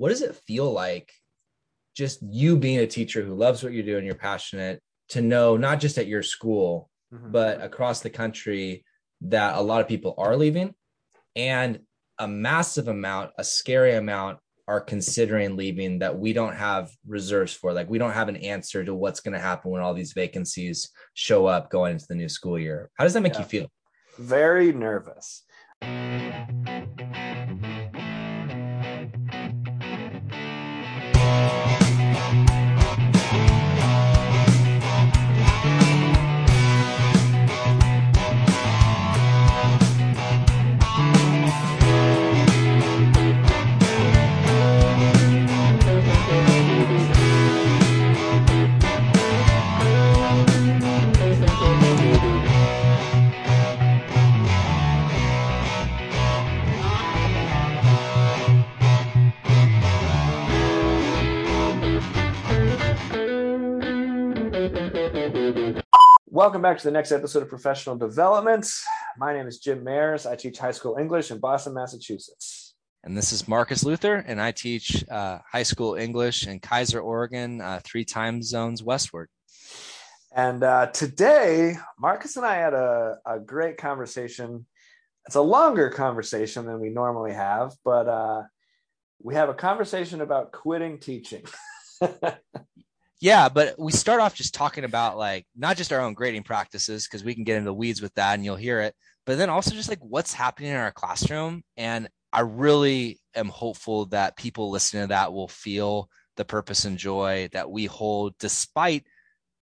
what does it feel like just you being a teacher who loves what you do and you're passionate to know not just at your school mm-hmm. but across the country that a lot of people are leaving? And a massive amount a scary amount are considering leaving that we don't have reserves for. Like we don't have an answer to what's going to happen when all these vacancies show up going into the new school year. How does that make yeah. you feel? Very nervous Welcome back to the next episode of Professional Development. My name is Jim Mayers. I teach high school English in Boston, Massachusetts. And this is Marcus Luther, and I teach uh, high school English in Keizer, Oregon, uh, three time zones westward. And uh, today, Marcus and I had a, a great conversation. It's a longer conversation than we normally have, but uh, we have a conversation about quitting teaching. Yeah, but we start off just talking about like not just our own grading practices because we can get into the weeds with that and you'll hear it, but then also just like what's happening in our classroom. And I really am hopeful that people listening to that will feel the purpose and joy that we hold despite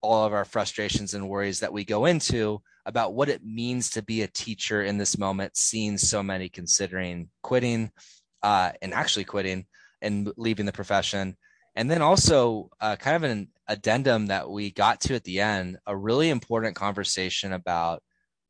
all of our frustrations and worries that we go into about what it means to be a teacher in this moment, seeing so many considering quitting uh, and actually quitting and leaving the profession and then also, uh, kind of an addendum that we got to at the end, a really important conversation about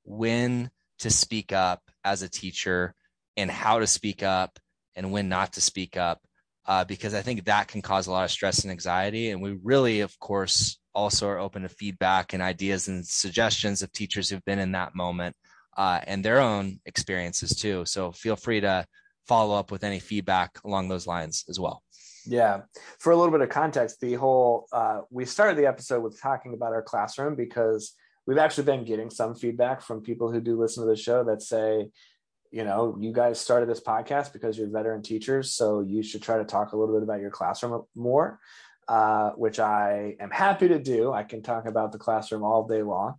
when to speak up as a teacher and how to speak up and when not to speak up. Uh, because I think that can cause a lot of stress and anxiety. And we really, of course, also are open to feedback and ideas and suggestions of teachers who've been in that moment uh, and their own experiences too. So feel free to follow up with any feedback along those lines as well. Yeah. For a little bit of context, the whole, uh, we started the episode with talking about our classroom because we've actually been getting some feedback from people who do listen to the show that say, you know, you guys started this podcast because you're veteran teachers. So you should try to talk a little bit about your classroom more, uh, which I am happy to do. I can talk about the classroom all day long.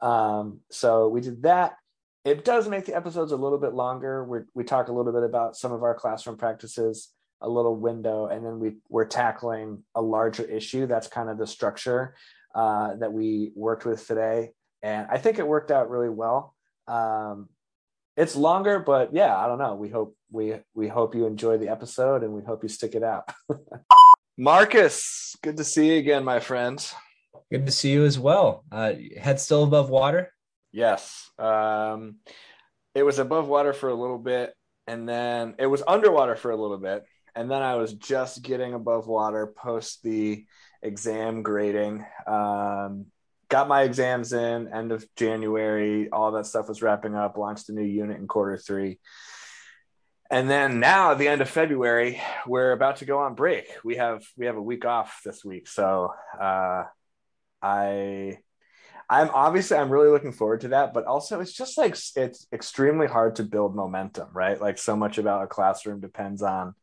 Um, so we did that. It does make the episodes a little bit longer. we we talk a little bit about some of our classroom practices a little window and then we we're tackling a larger issue that's kind of the structure uh, that we worked with today. And i think it worked out really well. Um, it's longer but yeah i don't know. We hope we we hope you enjoy the episode and we hope you stick it out. Marcus good to see you again my friend. Good to see you as well. Uh, head still above water yes um, it was above water for a little bit and then it was underwater for a little bit and then I was just getting above water post the exam grading. Um, got my exams in end of January. All that stuff was wrapping up. Launched a new unit in quarter three. And then now at the end of February, we're about to go on break. We have we have a week off this week, so uh, I I'm obviously I'm really looking forward to that, but also it's just like it's extremely hard to build momentum, right? Like so much about a classroom depends on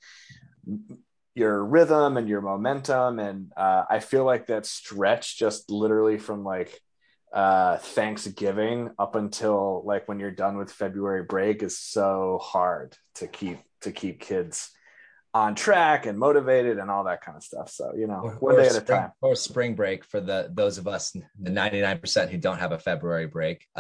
your rhythm and your momentum and uh, i feel like that stretch just literally from like uh, thanksgiving up until like when you're done with february break is so hard to keep to keep kids on track and motivated and all that kind of stuff. So you know one day at a time. or spring break for the those of us the 99% who don't have a february break.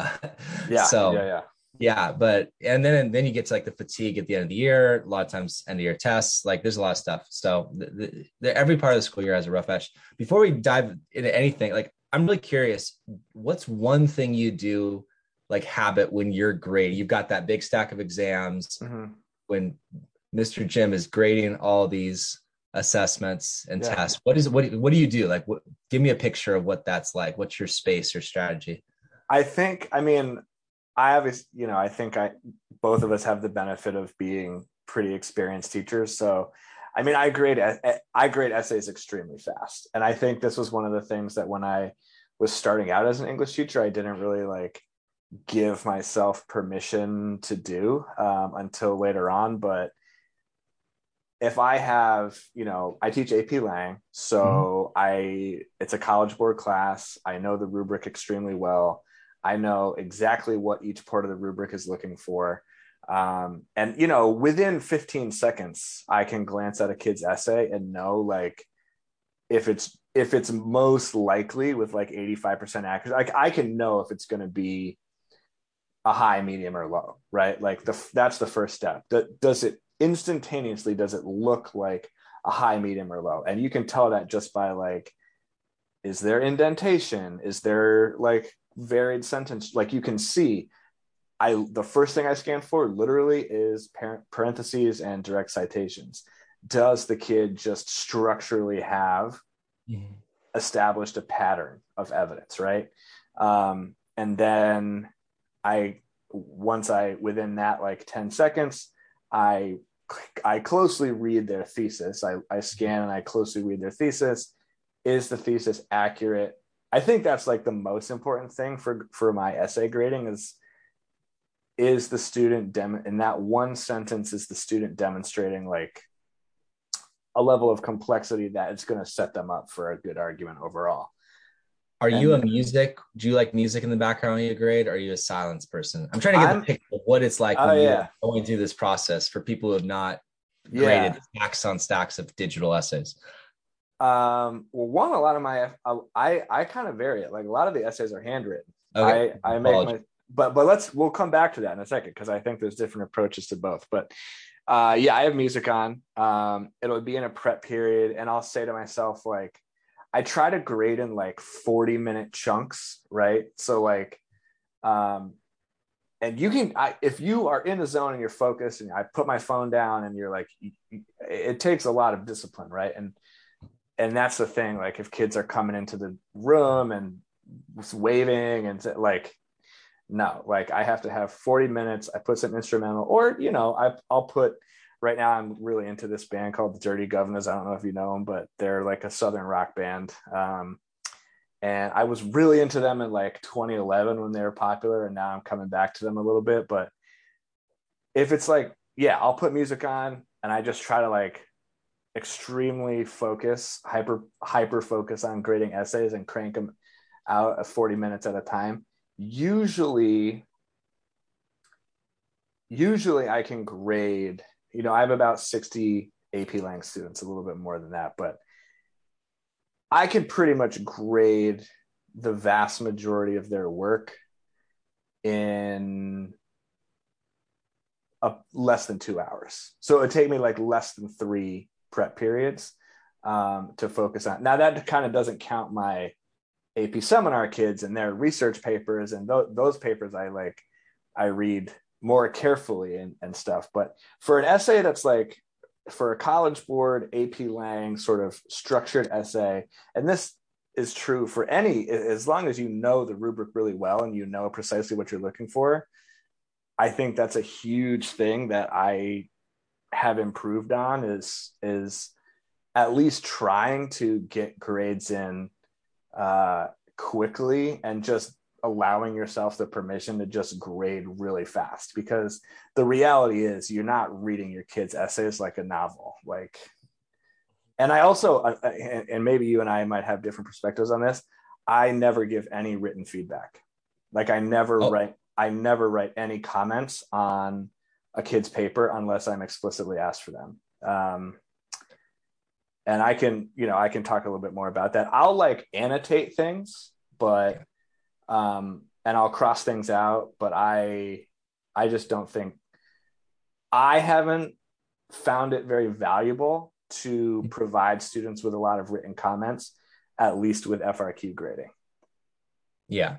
Yeah so yeah yeah. yeah but and then and then you get to like the fatigue at the end of the year a lot of times end of year tests like there's a lot of stuff. So the, the, the, every part of the school year has a rough edge. Before we dive into anything like i'm really curious what's one thing you do like habit when you're grading you've got that big stack of exams mm-hmm. when mr jim is grading all these assessments and yeah. tests what is what what do you do like what, give me a picture of what that's like what's your space or strategy i think i mean I obviously, you know, I think I both of us have the benefit of being pretty experienced teachers. So I mean, I grade I grade essays extremely fast, and I think this was one of the things that when I was starting out as an English teacher, I didn't really like give myself permission to do um, until later on. But if I have, you know, I teach AP Lang, so mm-hmm. I it's a college board class. I know the rubric extremely well. I know exactly what each part of the rubric is looking for. Um, and you know, within 15 seconds, I can glance at a kid's essay and know like if it's if it's most likely with like 85% accuracy, like I can know if it's going to be a high, medium, or low, right? Like the that's the first step. Does it instantaneously? Does it look like a high, medium, or low? And you can tell that just by like, is there indentation? Is there like varied sentence? Like you can see I the first thing I scan for literally is parentheses and direct citations. Does the kid just structurally have mm-hmm. established a pattern of evidence, right? Um, and then I once I within that like 10 seconds, I I closely read their thesis. I, I scan and I closely read their thesis. Is the thesis accurate? I think that's like the most important thing for for my essay grading is is the student dem in that one sentence is the student demonstrating like a level of complexity that it's going to set them up for a good argument overall are and, you a music do you like music in the background when you grade are you a silence person i'm trying to get I'm, the picture of what it's like when oh, yeah. you're going through this process for people who have not graded stacks on stacks of digital essays um well one a lot of my i i kind of vary it like a lot of the essays are handwritten okay. i i make my but but let's we'll come back to that in a second because I think there's different approaches to both. But uh, yeah, I have music on. Um, it'll be in a prep period, and I'll say to myself like, I try to grade in like 40 minute chunks, right? So like, um, and you can I, if you are in the zone and you're focused, and I put my phone down, and you're like, it takes a lot of discipline, right? And and that's the thing. Like if kids are coming into the room and waving and like no like i have to have 40 minutes i put some instrumental or you know I, i'll put right now i'm really into this band called the Dirty Guv'nahs. I don't know if you know them but they're like a southern rock band. Um, and i was really into them in like 2011 when they were popular and now i'm coming back to them a little bit. But if it's like yeah i'll put music on and i just try to like extremely focus hyper hyper focus on grading essays and crank them out at 40 minutes at a time usually usually I can grade, you know, I have about 60 AP Lang students, a little bit more than that, but I can pretty much grade the vast majority of their work in a, less than two hours. So it would take me like less than three prep periods um, to focus on. Now that kind of doesn't count my AP seminar kids and their research papers and th- those papers I like I read more carefully and, and stuff. But for an essay that's like for a college board AP Lang sort of structured essay, and this is true for any as long as you know the rubric really well and you know precisely what you're looking for. I think that's a huge thing that I have improved on is is at least trying to get grades in uh, quickly and just allowing yourself the permission to just grade really fast because the reality is you're not reading your kids essays like a novel like and i also and maybe you and i might have different perspectives on this i never give any written feedback like i never oh. write i never write any comments on a kid's paper unless i'm explicitly asked for them um, and I can, you know, I can talk a little bit more about that. I'll like annotate things, but um and I'll cross things out, but I I just don't think I haven't found it very valuable to provide students with a lot of written comments, at least with FRQ grading. Yeah.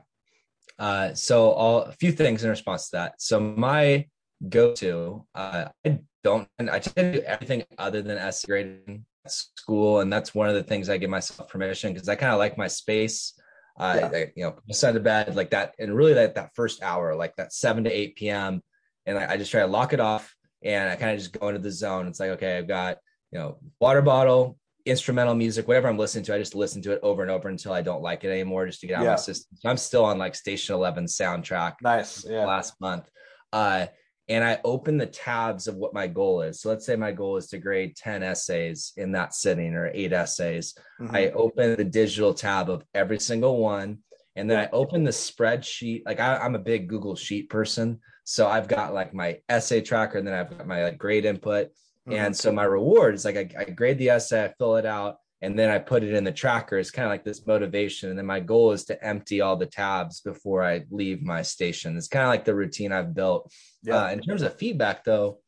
Uh, so I'll, a few things in response to that. So my go-to, uh, I don't, I tend to do everything other than S grading at school, and that's one of the things I give myself permission because I kind of like my space. Uh, yeah. I, you know, beside the bed like that, and really that that first hour, like that seven to eight p.m. And I, I just try to lock it off, and I kind of just go into the zone. It's like, okay, I've got you know, water bottle, instrumental music, whatever I'm listening to, I just listen to it over and over until I don't like it anymore, just to get out yeah. my system. So I'm still on like Station Eleven soundtrack. Nice. Yeah. Last month. Uh, and I open the tabs of what my goal is. So let's say my goal is to grade 10 essays in that sitting or eight essays. Mm-hmm. I open the digital tab of every single one. And then I open the spreadsheet. Like I, am a big Google Sheet person. So I've got like my essay tracker and then I've got my like grade input. Mm-hmm. And so my reward is like I, I grade the essay, I fill it out, and then I put it in the tracker. It's kind of like this motivation. And then my goal is to empty all the tabs before I leave my station. It's kind of like the routine I've built. Yeah. Uh, in terms of feedback, though,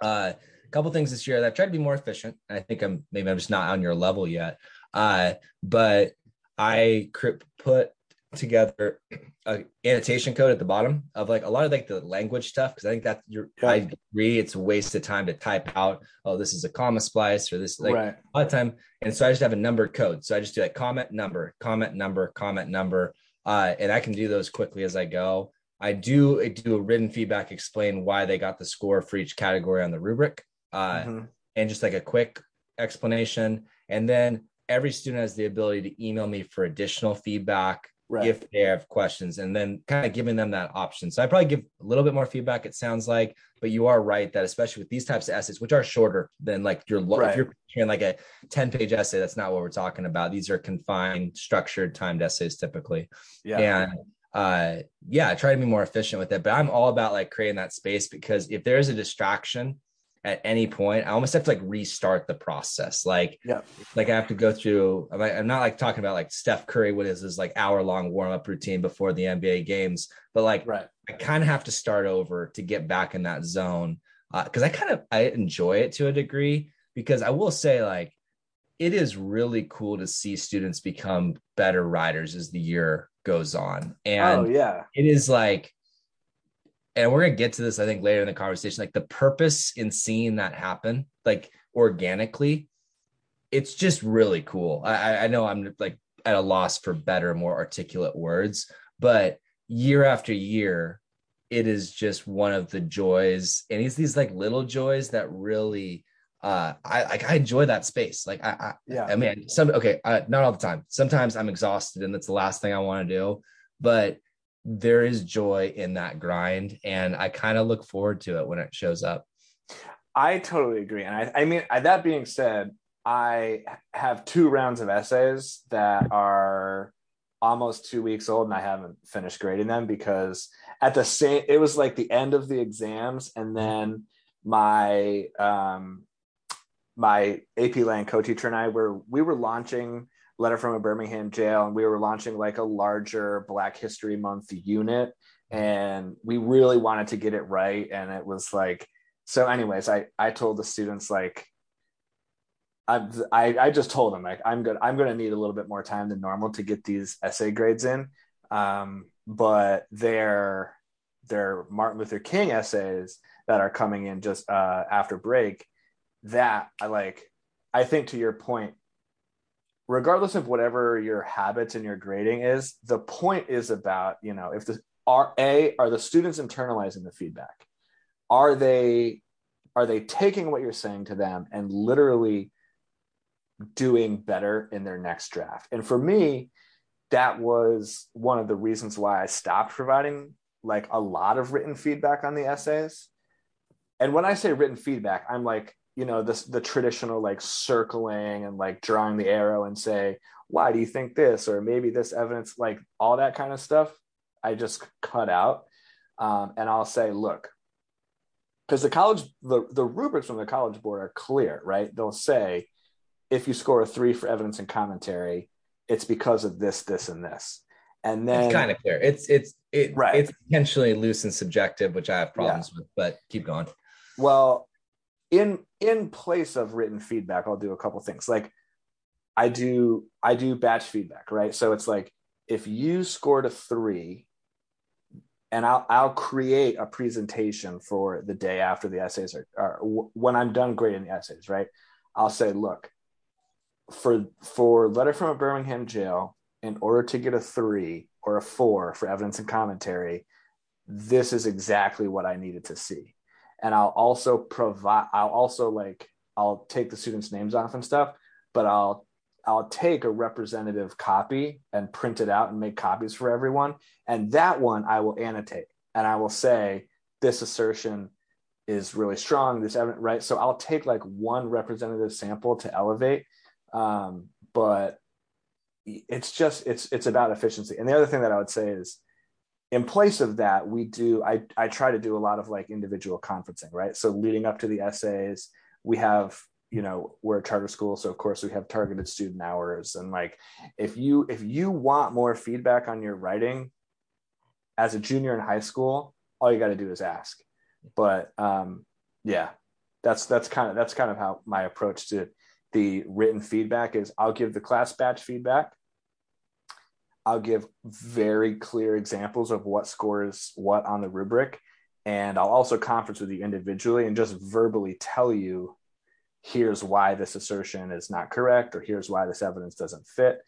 uh, a couple things this year that I've tried to be more efficient. I think I'm maybe I'm just not on your level yet. Uh, but I put together a annotation code at the bottom of like a lot of like the language stuff because I think that you're yeah. I agree it's a waste of time to type out oh this is a comma splice or this like right. a lot of time and so I just have a number code so I just do like comment number comment number comment number uh, and I can do those quickly as I go I do I do a written feedback explain why they got the score for each category on the rubric uh, mm-hmm. and just like a quick explanation and then every student has the ability to email me for additional feedback right. if they have questions and then kind of giving them that option. So I probably give a little bit more feedback, it sounds like, but you are right that especially with these types of essays, which are shorter than like your, right. if you're hearing like a 10 page essay, that's not what we're talking about. These are confined, structured, timed essays typically. Yeah. And uh yeah, I try to be more efficient with it, but I'm all about like creating that space because if there's a distraction, at any point. I almost have to like restart the process. Like, yeah, like I have to go through. I'm, I'm not like talking about like Steph Curry, what is his like hour long warm up routine before the NBA games, but like, right. I kind of have to start over to get back in that zone. Uh, cause I kind of, I enjoy it to a degree because I will say like, it is really cool to see students become better writers as the year goes on. And oh, yeah, it is like, and we're gonna get to this, I think, later in the conversation. Like the purpose in seeing that happen, like organically, it's just really cool. I, I know I'm like at a loss for better, more articulate words, but year after year, it is just one of the joys, and it's these like little joys that really uh i like i enjoy that space like i, I yeah i mean some okay uh, not all the time sometimes i'm exhausted and that's the last thing i want to do but there is joy in that grind and i kind of look forward to it when it shows up. I totally agree and i, I mean that being said i have two rounds of essays that are almost two weeks old and i haven't finished grading them because at the same it was like the end of the exams and then my um my ap lang co-teacher and i were we were launching letter from a Birmingham jail, and we were launching like a larger Black History Month unit, and we really wanted to get it right. And it was like, so. Anyways, I I told the students like. I, I, I just told them like I'm good. I'm going to need a little bit more time than normal to get these essay grades in, um, but they're they're Martin Luther King essays that are coming in just uh, after break. That I like. I think to your point, regardless of whatever your habits and your grading is, the point is about, you know, if the are a are the students internalizing the feedback? Are they are they taking what you're saying to them and literally doing better in their next draft? And for me, that was one of the reasons why I stopped providing like a lot of written feedback on the essays. And when I say written feedback, I'm like you know this the traditional like circling and like drawing the arrow and say why do you think this? or maybe this evidence like all that kind of stuff i just cut out. Um, and i'll say look because the college the, the rubrics from the college board are clear right? They'll say if you score a three for evidence and commentary it's because of this this and this. And then it's kind of clear. It's it's it, right. it's potentially loose and subjective which i have problems yeah. with but keep going. Well in in place of written feedback i'll do a couple things. Like i do i do batch feedback right? So it's like if you scored a three and I'll, I'll create a presentation for the day after the essays are, are when i'm done grading the essays right? I'll say look for for letter from a birmingham jail in order to get a three or a four for evidence and commentary this is exactly what i needed to see and I'll also provide I'll also like I'll take the students' names off and stuff, but I'll I'll take a representative copy and print it out and make copies for everyone. And that one I will annotate and I will say this assertion is really strong. This evidence, right? So I'll take like one representative sample to elevate, um, but it's just it's it's about efficiency. And the other thing that I would say is in place of that, we do I I try to do a lot of like individual conferencing, right? So leading up to the essays, we have you know we're a charter school so of course we have targeted student hours. And like if you if you want more feedback on your writing as a junior in high school all you got to do is ask. But um yeah that's that's kind of that's kind of how my approach to the written feedback is. I'll give the class batch feedback I'll give very clear examples of what scores what on the rubric. And I'll also conference with you individually and just verbally tell you here's why this assertion is not correct or here's why this evidence doesn't fit.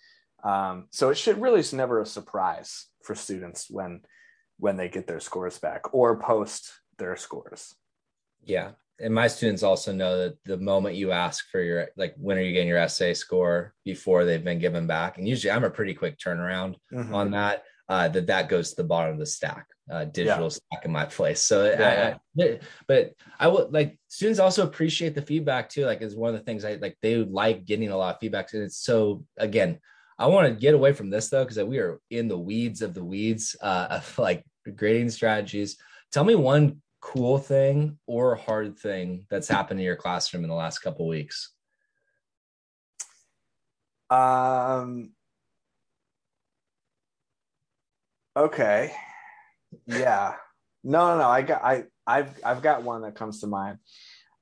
Um, so it should really is never a surprise for students when when they get their scores back or post their scores. Yeah and my students also know that the moment you ask for your like when are you getting your essay score before they've been given back and usually i'm a pretty quick turnaround mm-hmm. on that uh, that that goes to the bottom of the stack uh, digital yeah. stack in my place so yeah. I, I, but i would like students also appreciate the feedback too like is one of the things i like they like getting a lot of feedback and it's so again i want to get away from this though because we are in the weeds of the weeds uh, of like grading strategies tell me one cool thing or hard thing that's happened in your classroom in the last couple weeks? Um. Okay. Yeah. No, no, no. I got. I. I've. I've got one that comes to mind.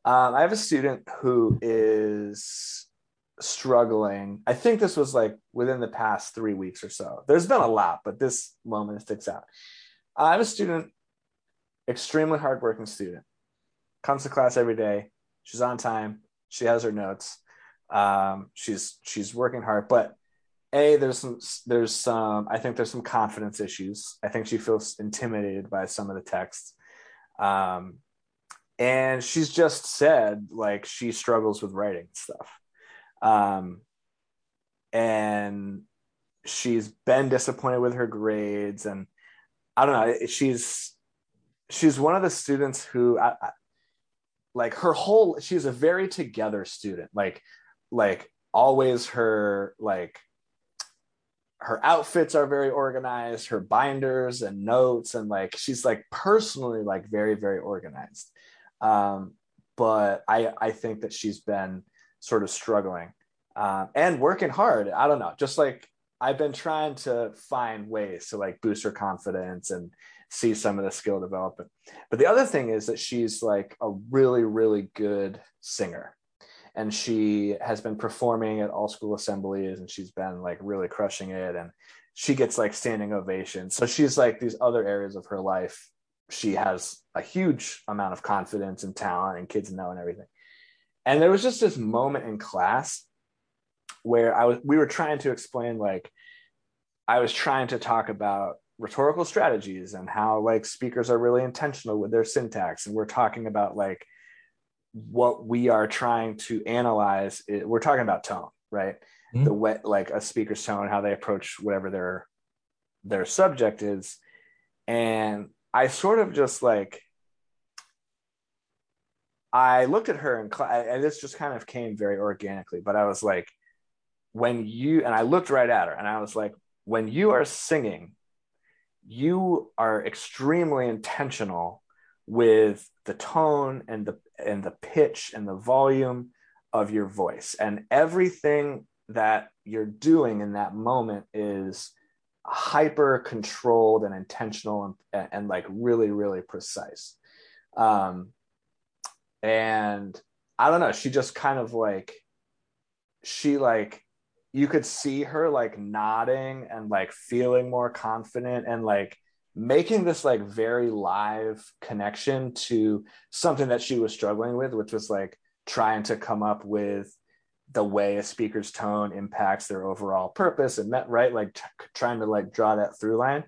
Um, I have a student who is struggling. I think this was like within the past three weeks or so. There's been a lot, but this moment sticks out. I have a student extremely hardworking student. Comes to class every day. She's on time. She has her notes. Um, she's she's working hard, but a there's some there's some I think there's some confidence issues. I think she feels intimidated by some of the texts. Um, and she's just said like she struggles with writing stuff. Um, and she's been disappointed with her grades and I don't know. She's she's one of the students who I, I, like her whole she's a very together student like like always her like her outfits are very organized her binders and notes and like she's like personally like very very organized. Um but i i think that she's been sort of struggling um and working hard. I don't know just like i've been trying to find ways to like boost her confidence and see some of the skill development. But the other thing is that she's like a really, really good singer. And she has been performing at all school assemblies and she's been like really crushing it. And she gets like standing ovations. So she's like these other areas of her life. She has a huge amount of confidence and talent and kids know and everything. And there was just this moment in class where I was we were trying to explain like I was trying to talk about rhetorical strategies and how like speakers are really intentional with their syntax. And we're talking about like what we are trying to analyze it, we're talking about tone right? Mm-hmm. the way like a speaker's tone how they approach whatever their their subject is. And i sort of just like i looked at her and this just kind of came very organically but i was like when you and i looked right at her and i was like when you are singing you are extremely intentional with the tone and the and the pitch and the volume of your voice. And everything that you're doing in that moment is hyper controlled and intentional and, and like really really precise. Um and i don't know she just kind of like she like you could see her like nodding and like feeling more confident and like making this like very live connection to something that she was struggling with which was like trying to come up with the way a speaker's tone impacts their overall purpose and met right? Like t- trying to like draw that through line.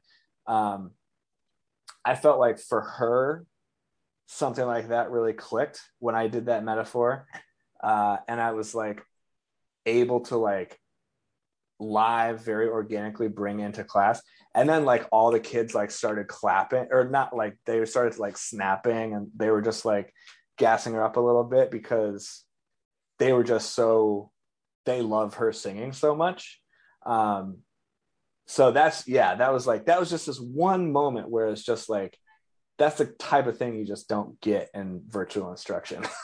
Um i felt like for her something like that really clicked when i did that metaphor. Uh, and I was like able to like live very organically bring into class. And then like all the kids like started clapping or not like they started like snapping and they were just like gassing her up a little bit because they were just so they love her singing so much. Um so that's yeah that was like that was just this one moment where it's just like that's the type of thing you just don't get in virtual instruction.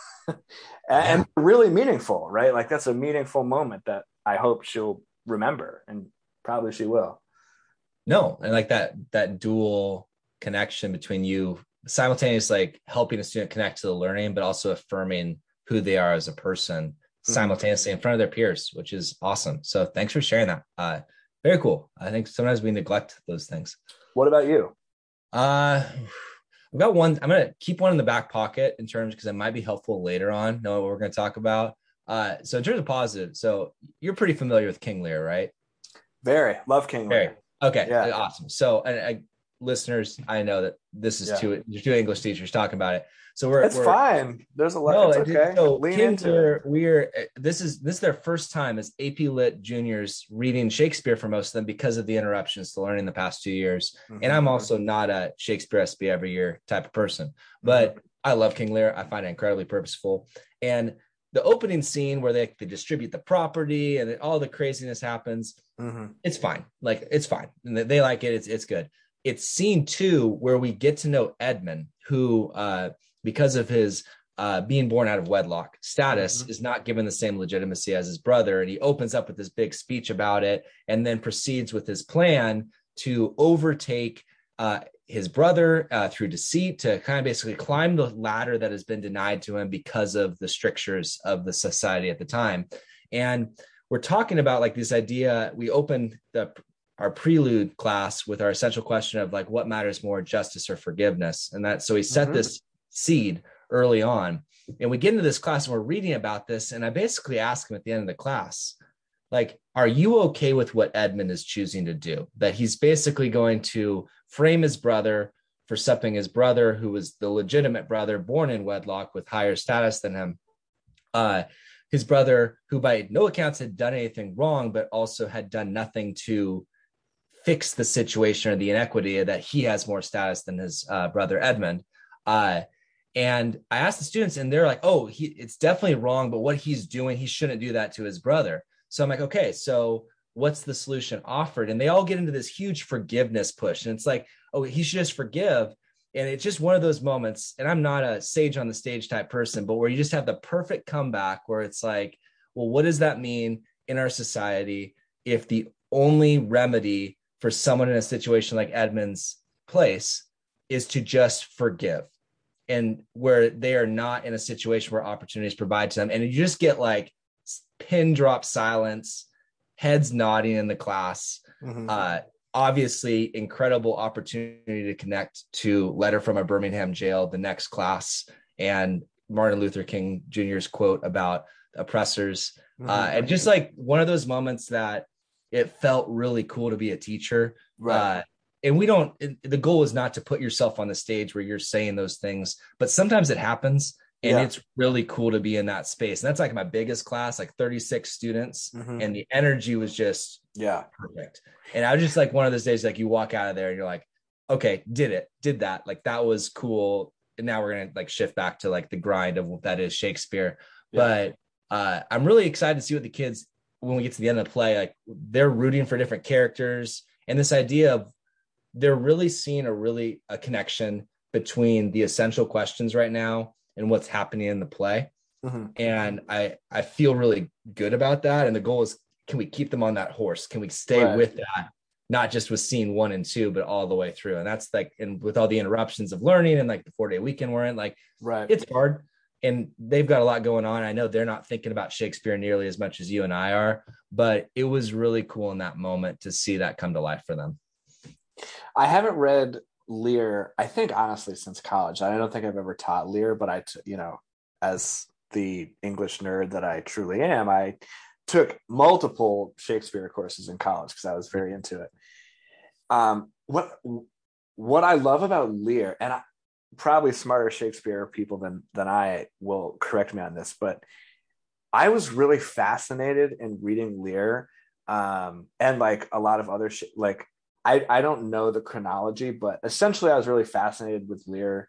And, and really meaningful right? Like that's a meaningful moment that i hope she'll remember and probably she will. No and like that that dual connection between you simultaneously like helping a student connect to the learning but also affirming who they are as a person mm-hmm. simultaneously in front of their peers which is awesome. So thanks for sharing that. Uh very cool. I think sometimes we neglect those things. What about you? Uh i've got one i'm gonna keep one in the back pocket in terms because it might be helpful later on know what we're gonna talk about uh so in terms of positive so you're pretty familiar with king lear right very love king lear very. Okay, yeah. awesome. So, and I, listeners, I know that this is yeah. two two English teachers talking about it. So we're it's we're, fine. There's a lot. No, it's okay. So Lean into are, we're this is this is their first time as AP Lit juniors reading Shakespeare for most of them because of the interruptions to learning the past two years. Mm-hmm. And I'm also not a Shakespeare SB every year type of person, but mm-hmm. I love King Lear. I find it incredibly purposeful. And the opening scene where they, they distribute the property and all the craziness happens mm-hmm. it's fine. Like it's fine. And they like it. It's, it's good. It's scene two where we get to know edmund who uh, because of his uh, being born out of wedlock status mm-hmm. is not given the same legitimacy as his brother. And he opens up with this big speech about it and then proceeds with his plan to overtake uh, his brother uh, through deceit to kind of basically climb the ladder that has been denied to him because of the strictures of the society at the time. And we're talking about like this idea. We opened the our prelude class with our essential question of like what matters more, justice or forgiveness, and that so we set mm-hmm. this seed early on. And we get into this class and we're reading about this, and I basically ask him at the end of the class, like, are you okay with what Edmund is choosing to do? That he's basically going to frame his brother for something his brother, who was the legitimate brother born in wedlock with higher status than him, uh, his brother, who by no accounts had done anything wrong, but also had done nothing to fix the situation or the inequity that he has more status than his uh, brother Edmund. Uh, and I asked the students, and they're like, "Oh, he, it's definitely wrong, but what he's doing, he shouldn't do that to his brother." So I'm like, "Okay, so what's the solution offered? And they all get into this huge forgiveness push. And it's like oh he should just forgive. And it's just one of those moments and i'm not a sage on the stage type person but where you just have the perfect comeback where it's like well what does that mean in our society if the only remedy for someone in a situation like edmund's place is to just forgive? And where they are not in a situation where opportunities provide to them. And you just get like pin drop silence heads nodding in the class. Mm-hmm. Uh, obviously, incredible opportunity to connect to Letter from a Birmingham Jail, the next class, and Martin Luther King Jr.'s quote about oppressors. Mm-hmm. Uh, and just like one of those moments that it felt really cool to be a teacher. Right. Uh, and we don't, the goal is not to put yourself on the stage where you're saying those things, but sometimes it happens and yeah. it's really cool to be in that space. And that's like my biggest class like 36 students. Mm-hmm. and the energy was just yeah. perfect. And i was just like one of those days like you walk out of there and you're like okay did it did that. Like that was cool. And now we're gonna like shift back to like the grind of what that is shakespeare. Yeah. but uh i'm really excited to see what the kids when we get to the end of the play like they're rooting for different characters. And this idea of they're really seeing a really a connection between the essential questions right now and what's happening in the play. Mm-hmm. And I I feel really good about that. And the goal is can we keep them on that horse? Can we stay right. with that? Not just with scene one and two, but all the way through. And that's like, and with all the interruptions of learning and like the four day weekend we're in, like, right, it's hard. And they've got a lot going on. I know they're not thinking about Shakespeare nearly as much as you and I are, but it was really cool in that moment to see that come to life for them. I haven't read Lear, I think honestly since college. I don't think I've ever taught Lear, but I, t- you know, as the English nerd that I truly am, I took multiple Shakespeare courses in college because I was very into it. Um, what what I love about Lear, and I, probably smarter Shakespeare people than than I will correct me on this, but I was really fascinated in reading Lear um, and like a lot of other shit. Like I, I don't know the chronology, but essentially I was really fascinated with Lear,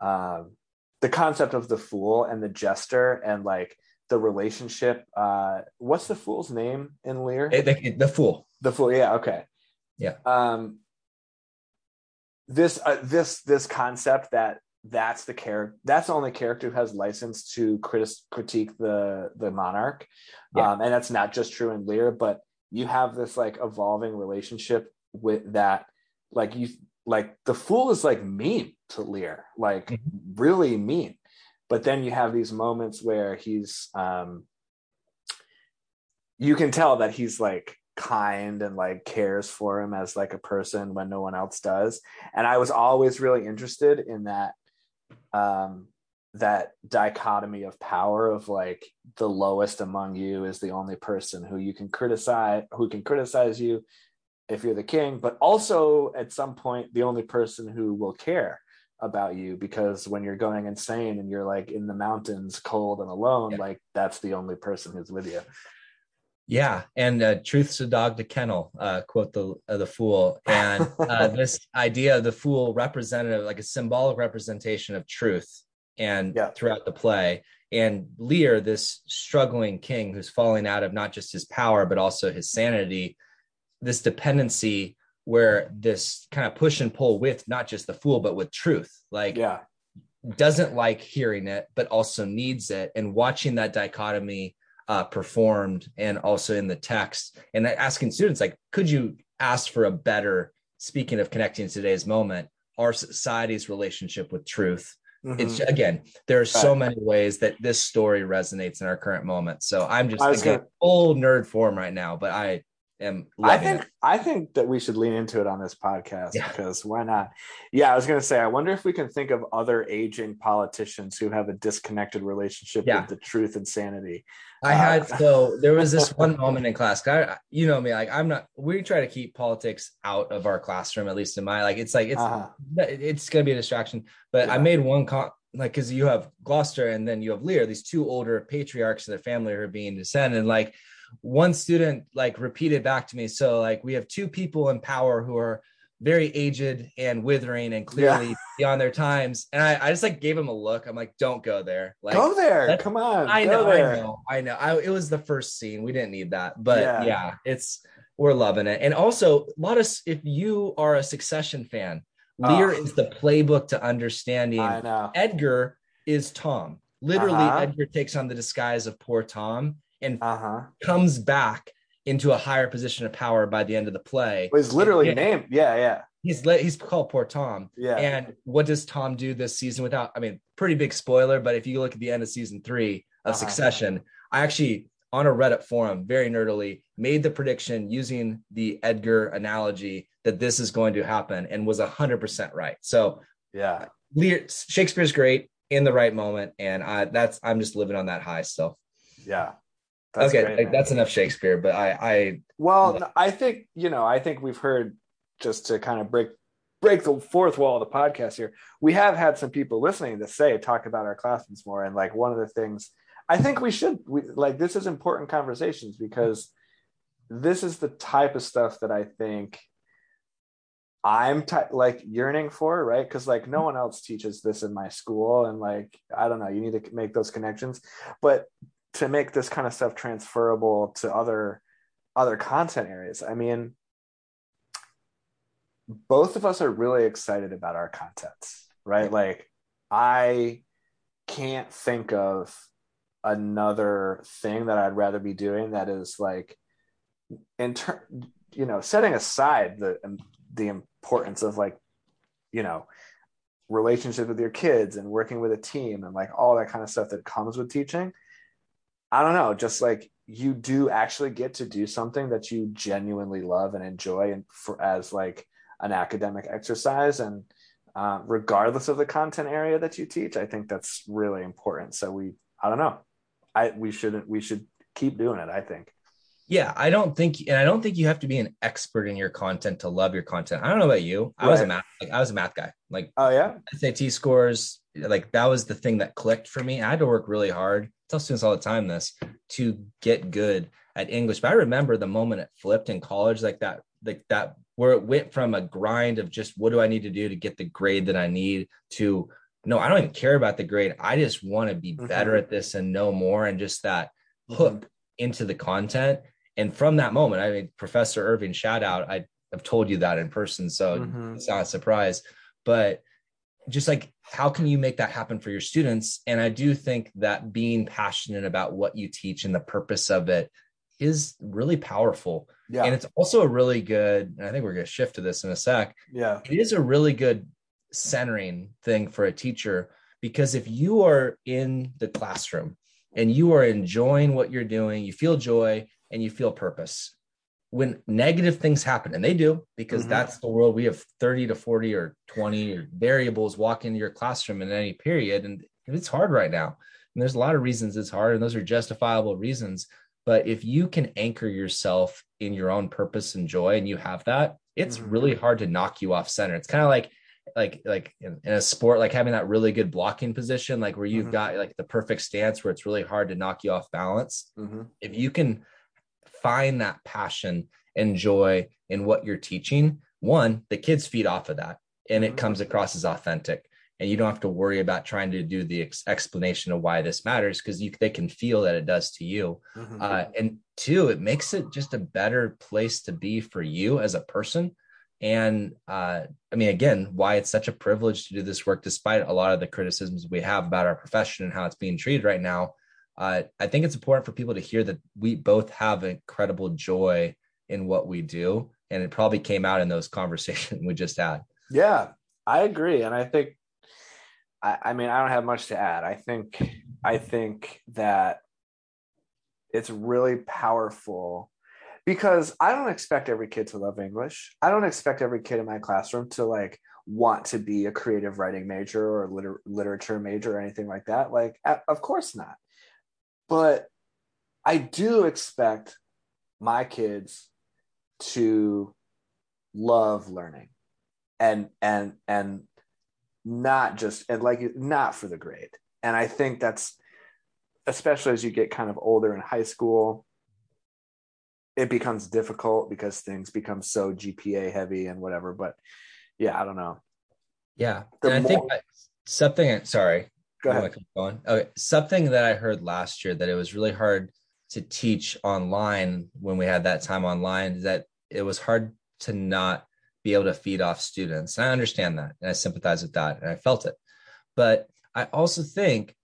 um, the concept of the fool and the jester and like the relationship. Uh, what's the fool's name in Lear? The, the fool. The fool. Yeah. Okay. Yeah. Um, this uh, this this concept that that's the character that's the only character who has license to critic- critique the the monarch yeah. um, and that's not just true in lear but you have this like evolving relationship with that like you like the fool is like mean to lear like mm-hmm. really mean but then you have these moments where he's um you can tell that he's like kind and like cares for him as like a person when no one else does and i was always really interested in that um that dichotomy of power of like the lowest among you is the only person who you can criticize who can criticize you if you're the king but also at some point the only person who will care about you because when you're going insane and you're like in the mountains cold and alone yeah. like that's the only person who's with you yeah, and uh, "Truth's a dog to kennel," uh, quote the uh, the fool, and uh, this idea of the fool representative, like a symbolic representation of truth, and yeah. throughout the play, and Lear, this struggling king who's falling out of not just his power but also his sanity, this dependency where this kind of push and pull with not just the fool but with truth, like yeah, doesn't like hearing it but also needs it, and watching that dichotomy uh, performed and also in the text and asking students like could you ask for a better speaking of connecting to today's moment our society's relationship with truth? Mm-hmm. it's again there are so many ways that this story resonates in our current moment. So i'm just again, gonna, full nerd form right now but i am I think it. I think that we should lean into it on this podcast yeah. because why not? Yeah, I was going to say I wonder if we can think of other aging politicians who have a disconnected relationship yeah. with the truth and sanity. I uh, had so there was this one moment in class. I, you know me, like I'm not. We try to keep politics out of our classroom, at least in my like. It's like it's uh-huh. it's going to be a distraction. But yeah. I made one con- like because you have Gloucester and then you have Lear, these two older patriarchs of their family who are being descended. Like one student like repeated back to me so like we have two people in power who are very aged and withering and clearly yeah. beyond their times and I, I just like gave him a look i'm like don't go there like go there come on i know there. i know i know I, it was the first scene we didn't need that but yeah. yeah it's we're loving it and also a lot of if you are a succession fan lear oh. is the playbook to understanding I know. edgar is tom literally uh-huh. edgar takes on the disguise of poor tom and uh-huh. comes back into a higher position of power by the end of the play. Well, he's literally and, named, yeah, yeah. He's let he's called poor Tom. Yeah. And what does Tom do this season without? I mean, pretty big spoiler, but if you look at the end of season three of uh-huh. Succession, I actually on a Reddit forum, very nerdily, made the prediction using the Edgar analogy that this is going to happen and was hundred percent right. So yeah, Shakespeare's great in the right moment, and I that's I'm just living on that high still. Yeah, that's okay, great, that's enough Shakespeare. But I, I well, I think you know, I think we've heard just to kind of break break the fourth wall of the podcast here. We have had some people listening to say talk about our classrooms more, and like one of the things I think we should we like this is important conversations because this is the type of stuff that I think I'm t- like yearning for, right? Because like no one else teaches this in my school, and like I don't know, you need to make those connections. But to make this kind of stuff transferable to other other content areas. I mean, both of us are really excited about our contents, right? Like I can't think of another thing that I'd rather be doing that is like in turn you know setting aside the um, the importance of like you know relationship with your kids and working with a team and like all that kind of stuff that comes with teaching I don't know, just like you do actually get to do something that you genuinely love and enjoy and for as like an academic exercise. And uh, regardless of the content area that you teach i think that's really important. So we i don't know. I we shouldn't we should keep doing it i think. Yeah i don't think and i don't think you have to be an expert in your content to love your content. I don't know about you. I right. was a math like i was a math guy. Like oh yeah? Sat scores like that was the thing that clicked for me. I had to work really hard. I tell students all the time this to get good at English. But I remember the moment it flipped in college, like that, like that, where it went from a grind of just what do I need to do to get the grade that I need to no, I don't even care about the grade. I just want to be mm-hmm. better at this and know more and just that mm-hmm. hook mm-hmm. into the content. And from that moment, I mean, Professor Irving, shout out. I have told you that in person, so mm-hmm. it's not a surprise. But just like how can you make that happen for your students? And i do think that being passionate about what you teach and the purpose of it is really powerful. Yeah. And it's also a really good and i think we're going to shift to this in a sec. Yeah. It is a really good centering thing for a teacher because if you are in the classroom and you are enjoying what you're doing you feel joy and you feel purpose when negative things happen and they do because mm-hmm. that's the world we have 30 to 40 or 20 variables walk into your classroom in any period and it's hard right now and there's a lot of reasons it's hard and those are justifiable reasons but if you can anchor yourself in your own purpose and joy and you have that it's mm-hmm. really hard to knock you off center it's kind of like like like in, in, a sport like having that really good blocking position like where you've mm-hmm. got like the perfect stance where it's really hard to knock you off balance mm-hmm. if you can find that passion and joy in what you're teaching, one, the kids feed off of that and it mm-hmm. comes across as authentic. And you don't have to worry about trying to do the ex- explanation of why this matters because they can feel that it does to you. Mm-hmm. Uh, and two, it makes it just a better place to be for you as a person. And uh, I mean, again, why it's such a privilege to do this work, despite a lot of the criticisms we have about our profession and how it's being treated right now uh, I think it's important for people to hear that we both have incredible joy in what we do. And it probably came out in those conversations we just had. Yeah, I agree. And I think, I, I mean, I don't have much to add. I think, I think that it's really powerful because I don't expect every kid to love English. I don't expect every kid in my classroom to like want to be a creative writing major or liter- literature major or anything like that. Like, of course not. But I do expect my kids to love learning and and and not just and like not for the grade. And I think that's especially as you get kind of older in high school it becomes difficult because things become so GPA heavy and whatever. But yeah, I don't know. Yeah, and I more... think something. Sorry, Go oh, ahead. Going. Okay. Something that I heard last year that it was really hard to teach online when we had that time online is that it was hard to not be able to feed off students. And I understand that and I sympathize with that and I felt it. But I also think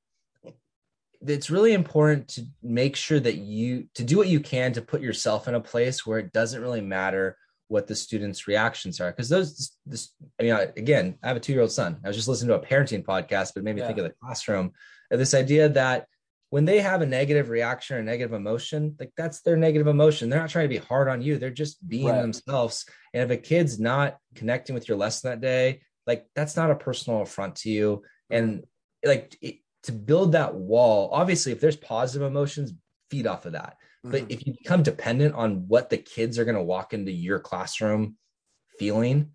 it's really important to make sure that you to do what you can to put yourself in a place where it doesn't really matter what the students' reactions are. Because those, this, I mean, again, I have a two year old son. I was just listening to a parenting podcast, but it made me yeah. think of the classroom. This idea that when they have a negative reaction or negative emotion, like that's their negative emotion. They're not trying to be hard on you. They're just being right. themselves. And if a kid's not connecting with your lesson that day, like that's not a personal affront to you. And like it, to build that wall, obviously, if there's positive emotions, feed off of that. But mm-hmm. if you become dependent on what the kids are going to walk into your classroom feeling,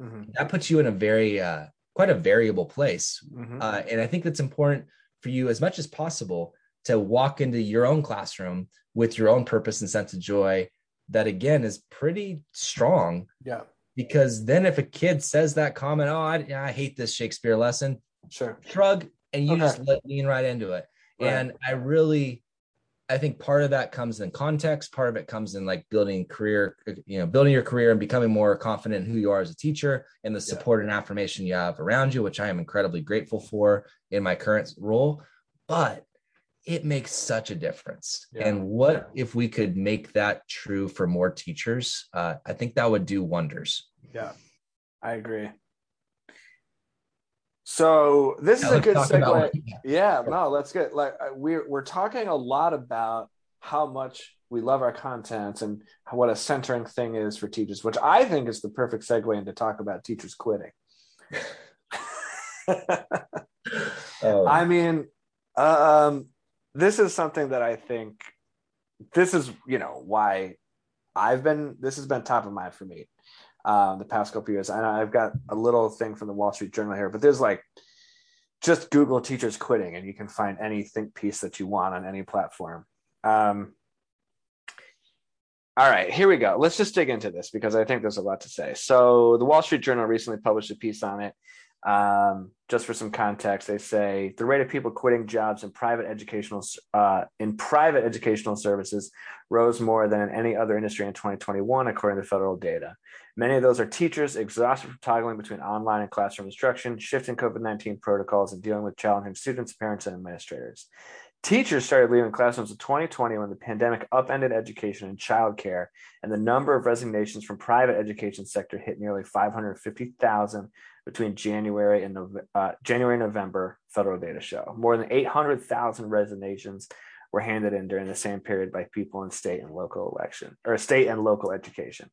mm-hmm. that puts you in a very, uh, quite a variable place. Mm-hmm. Uh, and I think that's important for you as much as possible to walk into your own classroom with your own purpose and sense of joy. That again is pretty strong. Yeah. Because then if a kid says that comment, oh, I, I hate this Shakespeare lesson, sure, shrug, and you okay. just let lean right into it. Right. And I really I think part of that comes in context. Part of it comes in like building career, you know, building your career and becoming more confident in who you are as a teacher and the support yeah. and affirmation you have around you, which I am incredibly grateful for in my current role. But it makes such a difference. Yeah. And what yeah. if we could make that true for more teachers? Uh, I think that would do wonders. Yeah, I agree. So this is a good segue. Yeah, no, let's get like uh, we're we're talking a lot about how much we love our content and what a centering thing is for teachers, which I think is the perfect segue into talk about teachers quitting. oh. I mean, um, this is something that I think this is you know why I've been this has been top of mind for me um, the past couple years. And I've got a little thing from the Wall Street Journal here, but there's like just Google teachers quitting and you can find any think piece that you want on any platform. Um, all right, here we go. Let's just dig into this because I think there's a lot to say. So, the Wall Street Journal recently published a piece on it. Um, just for some context, they say the rate of people quitting jobs in private educational uh, in private educational services rose more than in any other industry in 2021, according to federal data. Many of those are teachers exhausted from toggling between online and classroom instruction, shifting COVID 19 protocols, and dealing with challenging students, parents, and administrators. Teachers started leaving classrooms in 2020 when the pandemic upended education and childcare, and the number of resignations from private education sector hit nearly 550,000 between January and uh, January and November. Federal data show more than 800,000 resignations were handed in during the same period by people in state and local election or state and local education.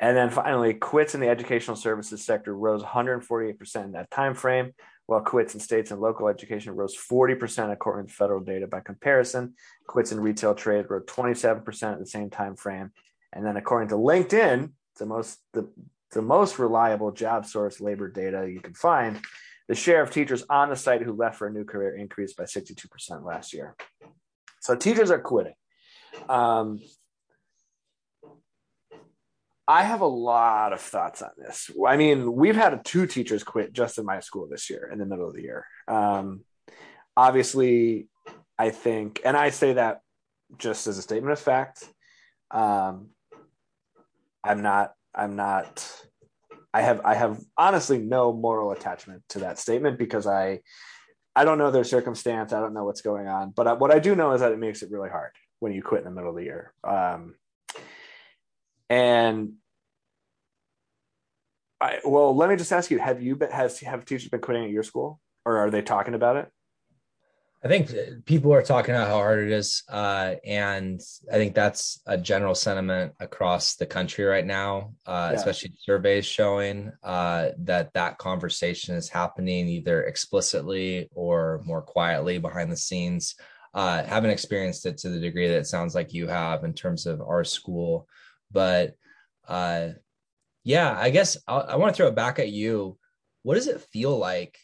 And then finally, quits in the educational services sector rose 148% in that time frame, while quits in states and local education rose 40% according to federal data. By comparison, quits in retail trade rose 27% at the same time frame. And then according to LinkedIn, the most the, the most reliable job source labor data you can find, the share of teachers on the site who left for a new career increased by 62% last year. So teachers are quitting. Um, I have a lot of thoughts on this. I mean, we've had two teachers quit just in my school this year in the middle of the year. Um, obviously, I think, and I say that just as a statement of fact. Um, I'm not, I'm not, I have, I have honestly no moral attachment to that statement because I, I don't know their circumstance. I don't know what's going on, but what I do know is that it makes it really hard when you quit in the middle of the year. Um, and I, well, let me just ask you: Have you been has have teachers been quitting at your school, or are they talking about it? I think people are talking about how hard it is, uh, and I think that's a general sentiment across the country right now. Uh, yeah. Especially surveys showing uh, that that conversation is happening either explicitly or more quietly behind the scenes. Uh, haven't experienced it to the degree that it sounds like you have in terms of our school but uh, yeah, I guess I'll, i want to throw it back at you. What does it feel like,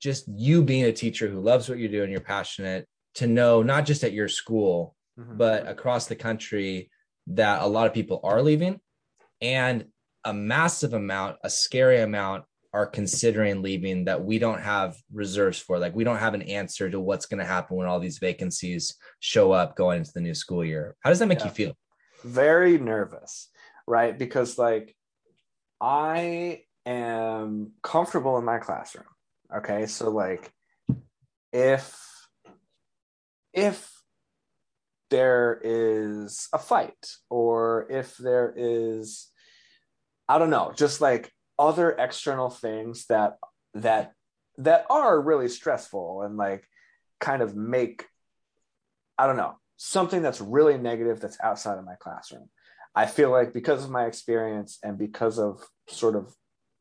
just you being a teacher who loves what you do and you're passionate, to know not just at your school, mm-hmm. but across the country that a lot of people are leaving, and a massive amount, a scary amount are considering leaving that we don't have reserves for. Like we don't have an answer to what's going to happen when all these vacancies show up going into the new school year. How does that make yeah. you feel? very nervous, right? Because like I am comfortable in my classroom. Okay. So like if if there is a fight or if there is I don't know, just like other external things that that that are really stressful and like kind of make I don't know, something that's really negative that's outside of my classroom. I feel like because of my experience and because of sort of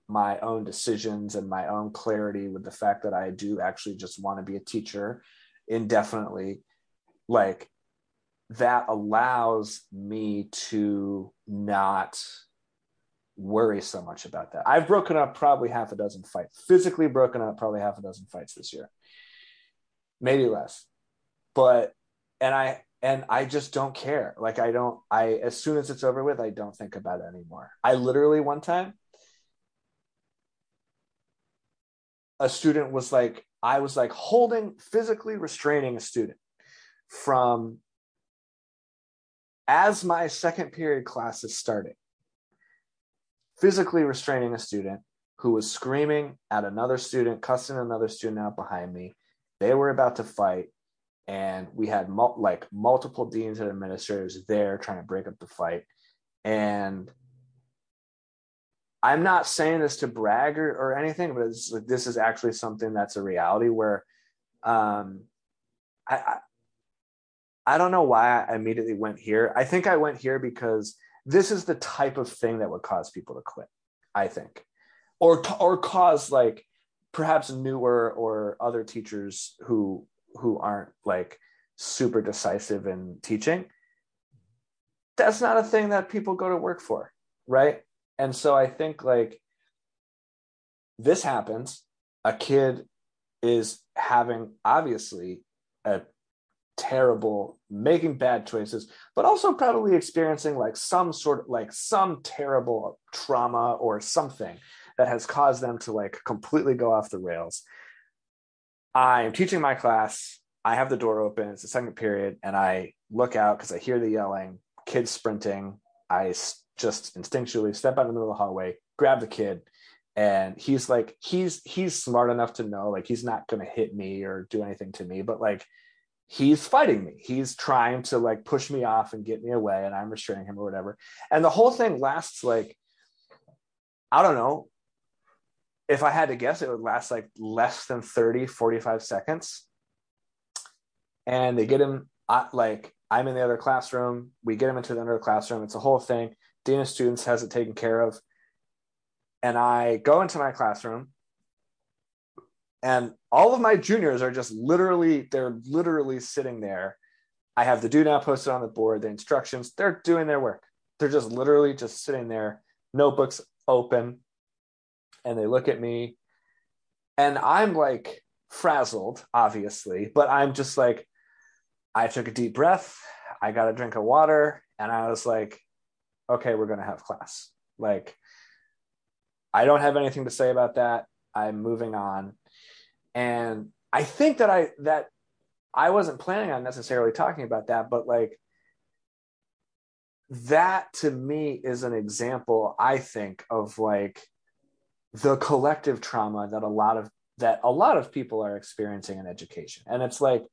my own decisions and my own clarity with the fact that I do actually just want to be a teacher indefinitely, like that allows me to not worry so much about that. I've broken up probably half a dozen fights, physically broken up probably half a dozen fights this year, maybe less. But, and I, and I just don't care. Like I don't I as soon as it's over with, I don't think about it anymore. I literally one time a student was like I was like holding physically restraining a student from as my second period class is starting physically restraining a student who was screaming at another student cussing another student out behind me. They were about to fight and we had mul- like multiple deans and administrators there trying to break up the fight. And i'm not saying this to brag or, or anything but it's like this is actually something that's a reality where um I, I i don't know why i immediately went here. I think i went here because this is the type of thing that would cause people to quit i think. Or or cause like perhaps newer or other teachers who who aren't like super decisive in teaching. That's not a thing that people go to work for right and so i think like this happens. A kid is having obviously a terrible making bad choices but also probably experiencing like some sort of like some terrible trauma or something that has caused them to like completely go off the rails. I'm teaching my class. I have the door open. It's the second period and i look out because i hear the yelling kids sprinting. I just instinctually step out in the middle of the hallway grab the kid and he's like he's he's smart enough to know like he's not going to hit me or do anything to me but like he's fighting me. He's trying to like push me off and get me away and i'm restraining him or whatever. And the whole thing lasts like i don't know if i had to guess it would last like less than 30 45 seconds. And they get him like i'm in the other classroom. We get him into the other classroom. It's a whole thing dean of students has it taken care of. And I go into my classroom and all of my juniors are just literally they're literally sitting there. I have the do now posted on the board the instructions they're doing their work. They're just literally just sitting there notebooks open and they look at me. And i'm like frazzled obviously but i'm just like i took a deep breath i got a drink of water and i was like okay we're going to have class like I don't have anything to say about that. I'm moving on. And I think that I that I wasn't planning on necessarily talking about that, but like that to me is an example, I think, of like the collective trauma that a lot of that a lot of people are experiencing in education. And it's like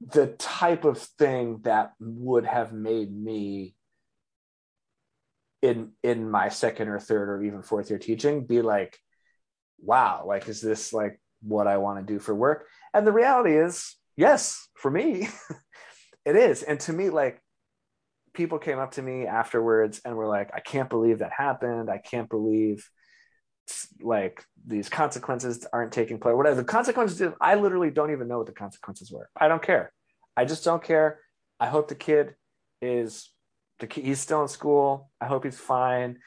the type of thing that would have made me in in my second or third or even fourth year teaching be like wow like is this like what i want to do for work? And the reality is yes for me it is. And to me like people came up to me afterwards and were like i can't believe that happened. I can't believe like these consequences aren't taking place whatever the consequences i literally don't even know what the consequences were i don't care i just don't care i hope the kid is the key, he's still in school. I hope he's fine.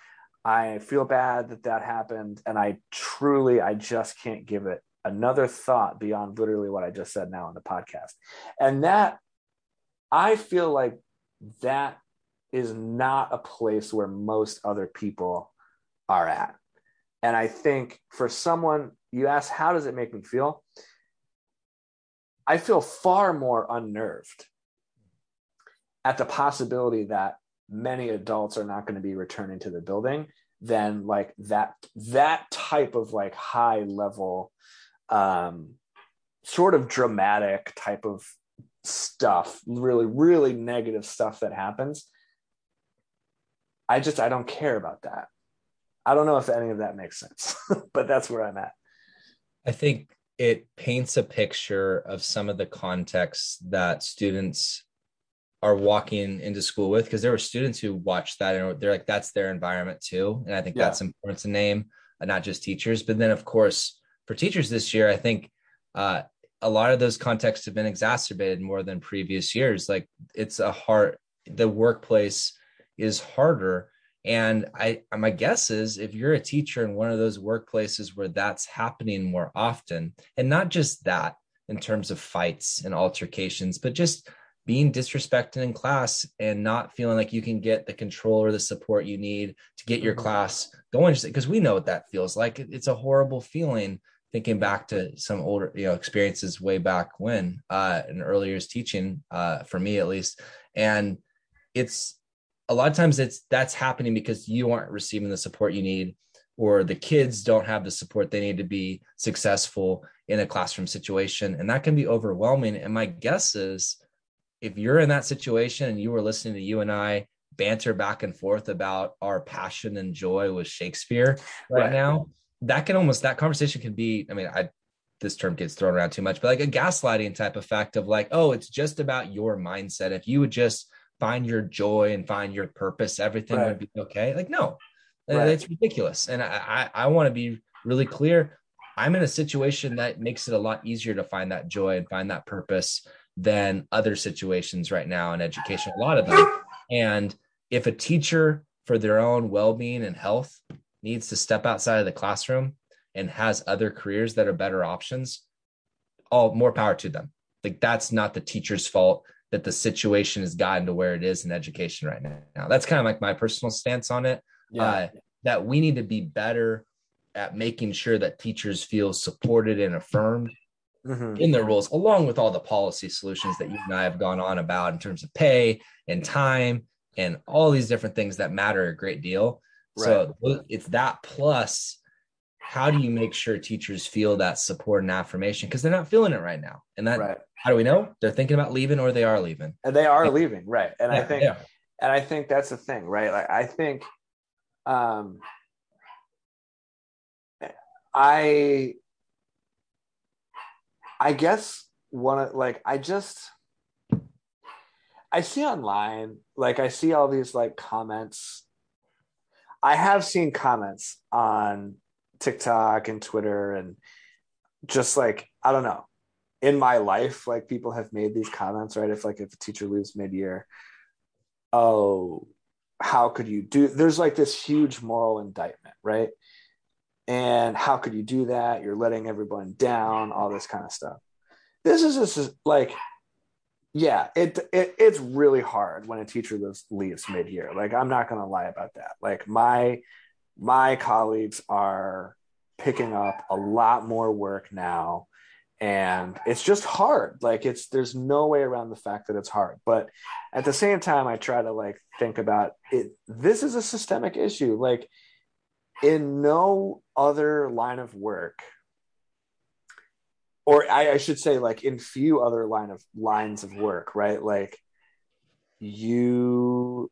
I feel bad that that happened, and I truly, I just can't give it another thought beyond literally what I just said now on the podcast. And that, I feel like that is not a place where most other people are at. And I think for someone, you ask, how does it make me feel? I feel far more unnerved at the possibility that many adults are not going to be returning to the building than like that that type of like high level um sort of dramatic type of stuff really really negative stuff that happens i just i don't care about that i don't know if any of that makes sense but that's where i'm at. I think it paints a picture of some of the contexts that students are walking into school with because there were students who watched that and they're like that's their environment too. And i think yeah. that's important to name uh, not just teachers. But then of course for teachers this year i think uh, a lot of those contexts have been exacerbated more than previous years. Like it's a hard the workplace is harder and i my guess is if you're a teacher in one of those workplaces where that's happening more often and not just that in terms of fights and altercations but just being disrespected in class and not feeling like you can get the control or the support you need to get your mm-hmm. class going because we know what that feels like it's a horrible feeling thinking back to some older you know experiences way back when uh in early years teaching uh for me at least and it's a lot of times it's that's happening because you aren't receiving the support you need or the kids don't have the support they need to be successful in a classroom situation and that can be overwhelming and my guess is if you're in that situation and you were listening to you and I banter back and forth about our passion and joy with Shakespeare right, right, now, that can almost that conversation can be. I mean, I this term gets thrown around too much, but like a gaslighting type effect of like, oh, it's just about your mindset. If you would just find your joy and find your purpose, everything right. would be okay. Like, no, right. it's ridiculous. And I, I, I want to be really clear. I'm in a situation that makes it a lot easier to find that joy and find that purpose than other situations right now in education, a lot of them. And if a teacher, for their own well being and health, needs to step outside of the classroom and has other careers that are better options, all more power to them. Like that's not the teacher's fault that the situation has gotten to where it is in education right now. That's kind of like my personal stance on it. Yeah. Uh, that we need to be better at making sure that teachers feel supported and affirmed mm-hmm. in their roles, along with all the policy solutions that you and I have gone on about in terms of pay and time and all these different things that matter a great deal. Right. So it's that plus how do you make sure teachers feel that support and affirmation? Because they're not feeling it right now. And that right. how do we know? They're thinking about leaving or they are leaving. And they are leaving right. And yeah, i think and i think that's the thing right? Like i think um i i guess one of like i just i see online like i see all these like comments. I have seen comments on TikTok and Twitter and just like I don't know. In my life, like people have made these comments, right? If like if a teacher leaves mid-year, oh, how could you do there's like this huge moral indictment, right? And how could you do that? You're letting everyone down, all this kind of stuff. This is just like yeah, it, it it's really hard when a teacher leaves leaves mid-year. Like I'm not gonna lie about that. Like my my colleagues are picking up a lot more work now. And it's just hard. Like it's there's no way around the fact that it's hard. But at the same time i try to like think about it. This is a systemic issue. Like in no other line of work or I, I should say like in few other line of lines of work right? Like you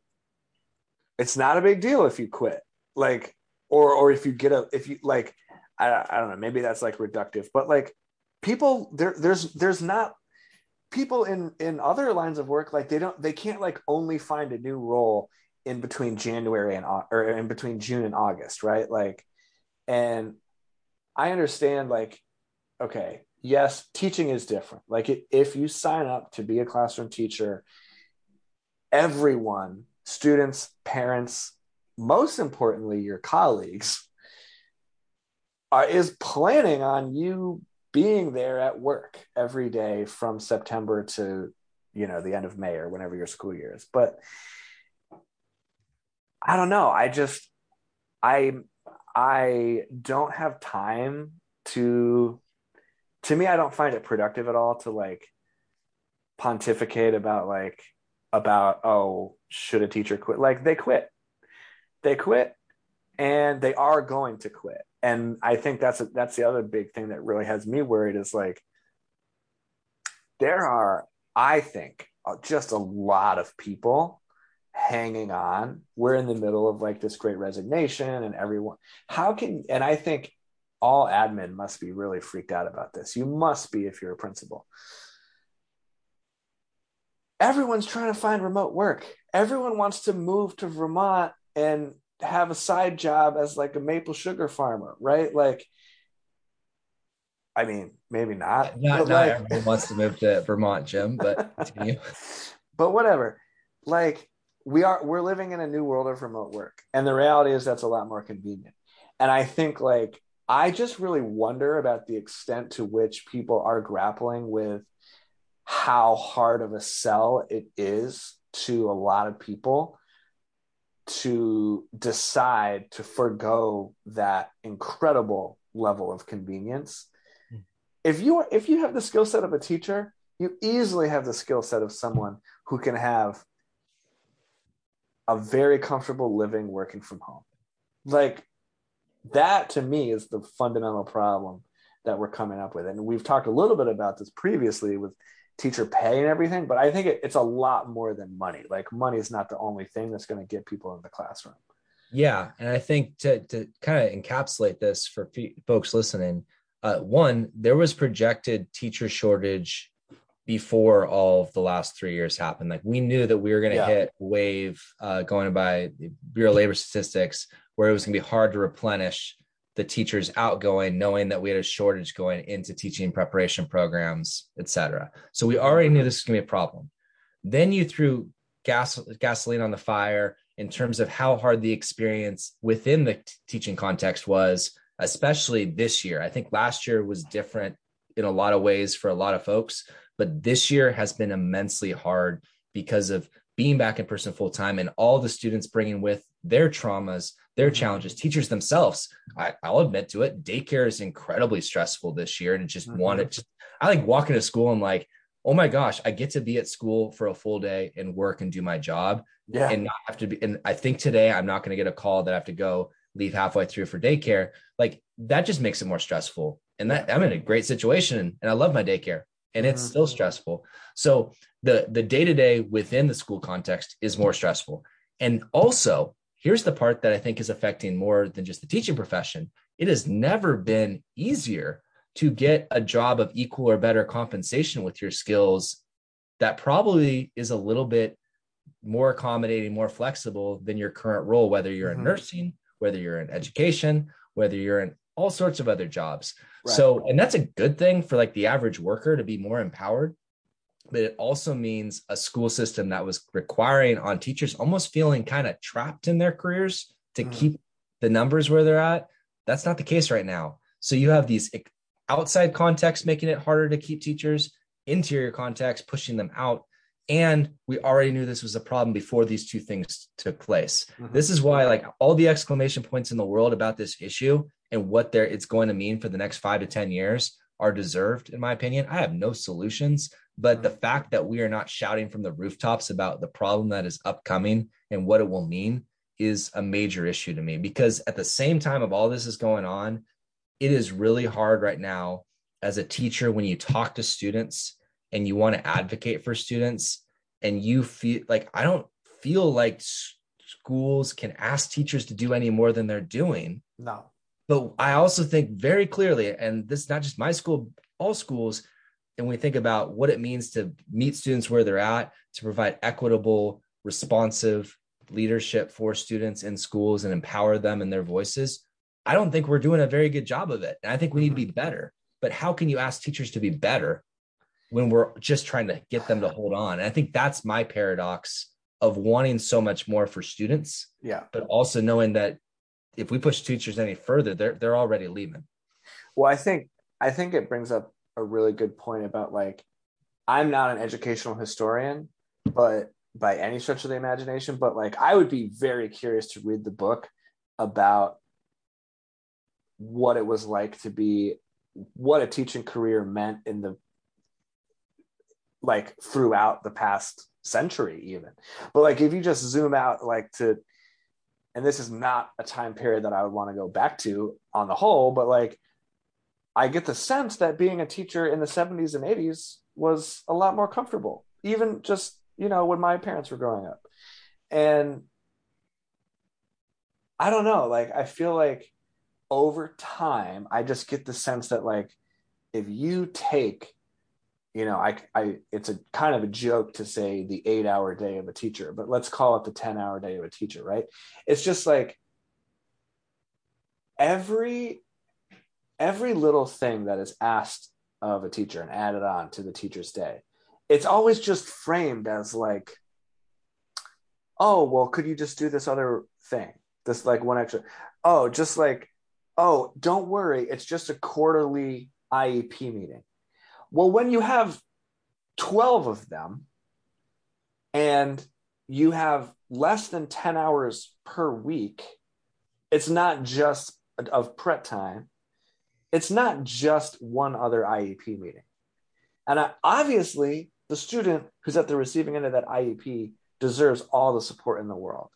it's not a big deal if you quit like or or if you get a if you like I, I don't know maybe that's like reductive but like people there there's there's not people in in other lines of work like they don't they can't like only find a new role in between January and or in between June and August right? Like and I understand like okay yes teaching is different. Like if you sign up to be a classroom teacher everyone students parents most importantly, your colleagues, are, is planning on you being there at work every day from September to you know the end of May or whenever your school year is. But I don't know. I just I I don't have time to to me I don't find it productive at all to like pontificate about like about oh should a teacher quit like they quit they quit and they are going to quit. And i think that's a, that's the other big thing that really has me worried is like there are i think uh, just a lot of people hanging on. We're in the middle of like this great resignation and everyone how can and i think all admin must be really freaked out about this. You must be if you're a principal. Everyone's trying to find remote work. Everyone wants to move to vermont and have a side job as like a maple sugar farmer, right? Like, I mean, maybe not. Not, not like, everyone wants to move to Vermont, Jim, but but whatever. Like, we are we're living in a new world of remote work, and the reality is that's a lot more convenient. And I think like I just really wonder about the extent to which people are grappling with how hard of a sell it is to a lot of people to decide to forego that incredible level of convenience. Mm. If you are, if you have the skill set of a teacher, you easily have the skill set of someone who can have a very comfortable living working from home. Like that to me is the fundamental problem that we're coming up with. And we've talked a little bit about this previously with teacher pay and everything but i think it, it's a lot more than money. Like money is not the only thing that's going to get people in the classroom. Yeah and i think to, to kind of encapsulate this for f- folks listening uh, one there was projected teacher shortage before all of the last three years happened. Like we knew that we were going to yeah. hit wave uh, going by bureau of labor statistics where it was going to be hard to replenish the teachers outgoing, knowing that we had a shortage going into teaching preparation programs, et cetera. So we already knew this was going to be a problem. Then you threw gas, gasoline on the fire in terms of how hard the experience within the t- teaching context was especially this year. I think last year was different in a lot of ways for a lot of folks, but this year has been immensely hard because of being back in person full time and all the students bringing with their traumas, their mm-hmm. challenges, teachers themselves. I, will admit to it. Daycare is incredibly stressful this year. And just mm-hmm. wanted, to, I like walking to school and like, oh my gosh, I get to be at school for a full day and work and do my job. Yeah. And not have to be. And I think today I'm not going to get a call that I have to go leave halfway through for daycare. Like that just makes it more stressful. And that I'm in a great situation and I love my daycare and it's mm-hmm. still stressful. So the the day-to-day within the school context is more stressful. And also, here's the part that I think is affecting more than just the teaching profession. It has never been easier to get a job of equal or better compensation with your skills that probably is a little bit more accommodating, more flexible than your current role, whether you're mm-hmm. in nursing, whether you're in education, whether you're in all sorts of other jobs. Right. So, and that's a good thing for like the average worker to be more empowered. But it also means a school system that was requiring on teachers almost feeling kind of trapped in their careers to mm. keep the numbers where they're at. That's not the case right now. So you have these outside context making it harder to keep teachers, interior context pushing them out. And we already knew this was a problem before these two things took place. Mm-hmm. This is why, like, all the exclamation points in the world about this issue and what there it's going to mean for the next five to 10 years are deserved, in my opinion. I have no solutions, but the mm. fact that we are not shouting from the rooftops about the problem that is upcoming and what it will mean is a major issue to me because at the same time of all this is going on, it is really hard right now as a teacher when you talk to students and you want to advocate for students and you feel like I don't feel like schools can ask teachers to do any more than they're doing. No. But I also think very clearly, and this is not just my school, all schools, and we think about what it means to meet students where they're at, to provide equitable, responsive leadership for students in schools and empower them in their voices. I don't think we're doing a very good job of it. And I think we need to be mm-hmm. better. But how can you ask teachers to be better when we're just trying to get them to hold on? And I think that's my paradox of wanting so much more for students. Yeah. But also knowing that if we push teachers any further, they're they're already leaving. Well, I think I think it brings up a really good point about like I'm not an educational historian, but by any stretch of the imagination, but like I would be very curious to read the book about what it was like to be what a teaching career meant in the like throughout the past century even but like if you just zoom out like to and this is not a time period that I would want to go back to on the whole, but like I get the sense that being a teacher in the 70s and 80s was a lot more comfortable, even just, you know, when my parents were growing up. And I don't know, like I feel like over time, I just get the sense that like if you take you know, I, I, it's a kind of a joke to say the eight hour day of a teacher, but let's call it the 10 hour day of a teacher, right? It's just like every, every little thing that is asked of a teacher and added on to the teacher's day, it's always just framed as like, oh, well, could you just do this other thing? This like one extra, oh, just like, oh, don't worry, it's just a quarterly IEP meeting well, when you have 12 of them and you have less than 10 hours per week, it's not just of prep time. It's not just one other IEP meeting. And I, obviously, the student who's at the receiving end of that IEP deserves all the support in the world.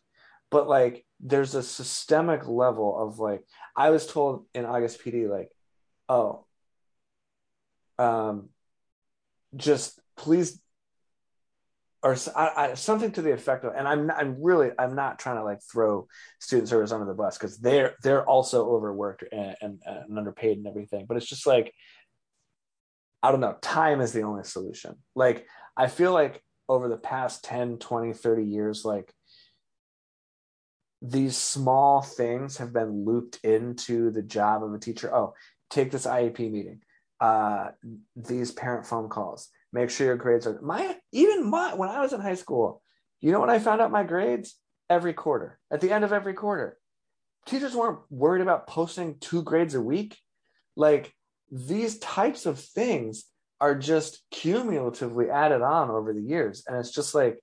But like, there's a systemic level of like, I was told in August PD, like, oh, um, just please or I, I, something to the effect of, and I'm I'm really I'm not trying to like throw student service under the bus because they're they're also overworked and, and, and underpaid and everything, but it's just like I don't know, time is the only solution. Like I feel like over the past 10, 20, 30 years, like these small things have been looped into the job of a teacher. Oh, take this IEP meeting uh, these parent phone calls. Make sure your grades are my even my when I was in high school. You know when I found out my grades every quarter at the end of every quarter. teachers weren't worried about posting two grades a week. Like these types of things are just cumulatively added on over the years. And it's just like,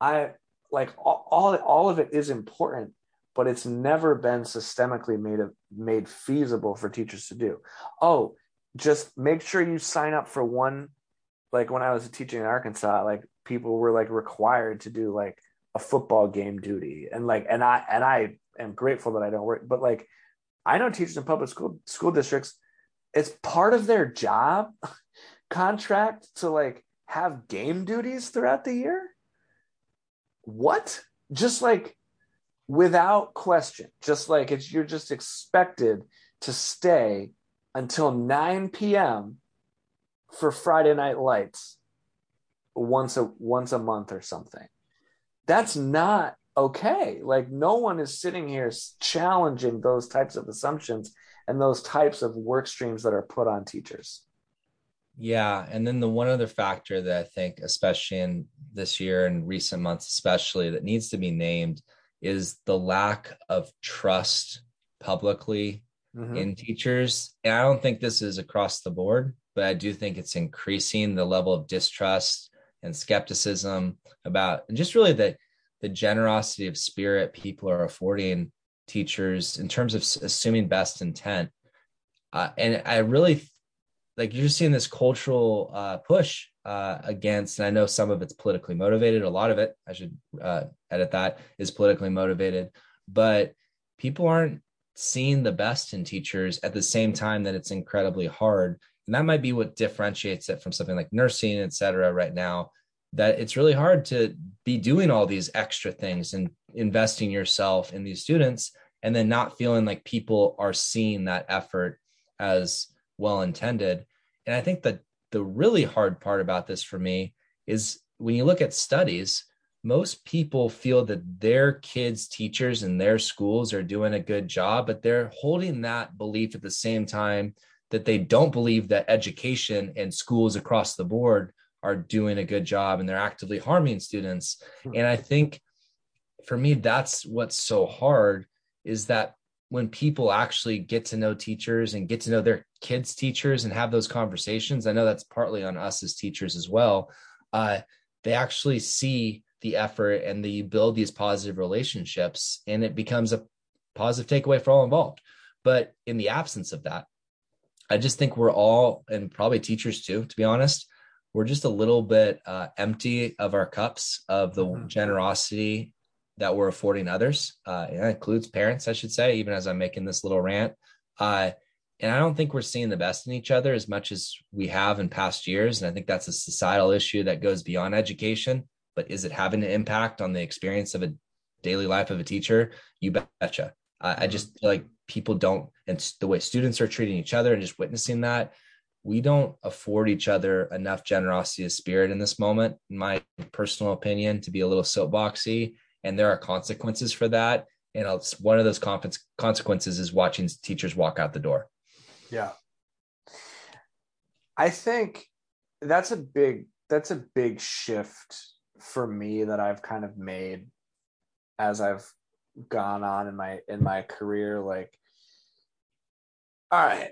I like all, all, all of it is important, but it's never been systemically made of, made feasible for teachers to do. Oh, just make sure you sign up for one. Like when I was teaching in Arkansas, like people were like required to do like a football game duty, and like, and I and I am grateful that I don't work, but like, I know teachers in public school school districts, it's part of their job contract to like have game duties throughout the year. What? Just like without question, just like it's you're just expected to stay until 9 p.m. for Friday night lights once a once a month or something. That's not okay. Like no one is sitting here challenging those types of assumptions and those types of work streams that are put on teachers. Yeah, and then the one other factor that I think, especially in this year and recent months, especially that needs to be named, is the lack of trust publicly mm-hmm. in teachers. And I don't think this is across the board, but I do think it's increasing the level of distrust and skepticism about and just really the the generosity of spirit people are affording teachers in terms of assuming best intent. Uh, and I really like you're seeing this cultural uh, push uh, against, and I know some of it's politically motivated. A lot of it, I should uh, edit that, is politically motivated. But people aren't seeing the best in teachers at the same time that it's incredibly hard. And that might be what differentiates it from something like nursing, et cetera, right now. That it's really hard to be doing all these extra things and investing yourself in these students and then not feeling like people are seeing that effort as well intended. And I think that the really hard part about this for me is when you look at studies, most people feel that their kids' teachers and their schools are doing a good job, but they're holding that belief at the same time that they don't believe that education and schools across the board are doing a good job and they're actively harming students. Hmm. And I think for me, that's what's so hard is that when people actually get to know teachers and get to know their kids' teachers and have those conversations, I know that's partly on us as teachers as well. Uh, they actually see the effort and the build these positive relationships, and it becomes a positive takeaway for all involved. But in the absence of that, I just think we're all, and probably teachers too, to be honest, we're just a little bit uh, empty of our cups of the mm-hmm. generosity that we're affording others. Uh, that includes parents, I should say, even as I'm making this little rant. Uh, and I don't think we're seeing the best in each other as much as we have in past years. And I think that's a societal issue that goes beyond education. But is it having an impact on the experience of a daily life of a teacher? You betcha. Uh, I just feel like people don't, and the way students are treating each other and just witnessing that, we don't afford each other enough generosity of spirit in this moment, in my personal opinion, to be a little soapboxy and there are consequences for that and it's one of those consequences is watching teachers walk out the door yeah i think that's a big that's a big shift for me that i've kind of made as i've gone on in my in my career like all right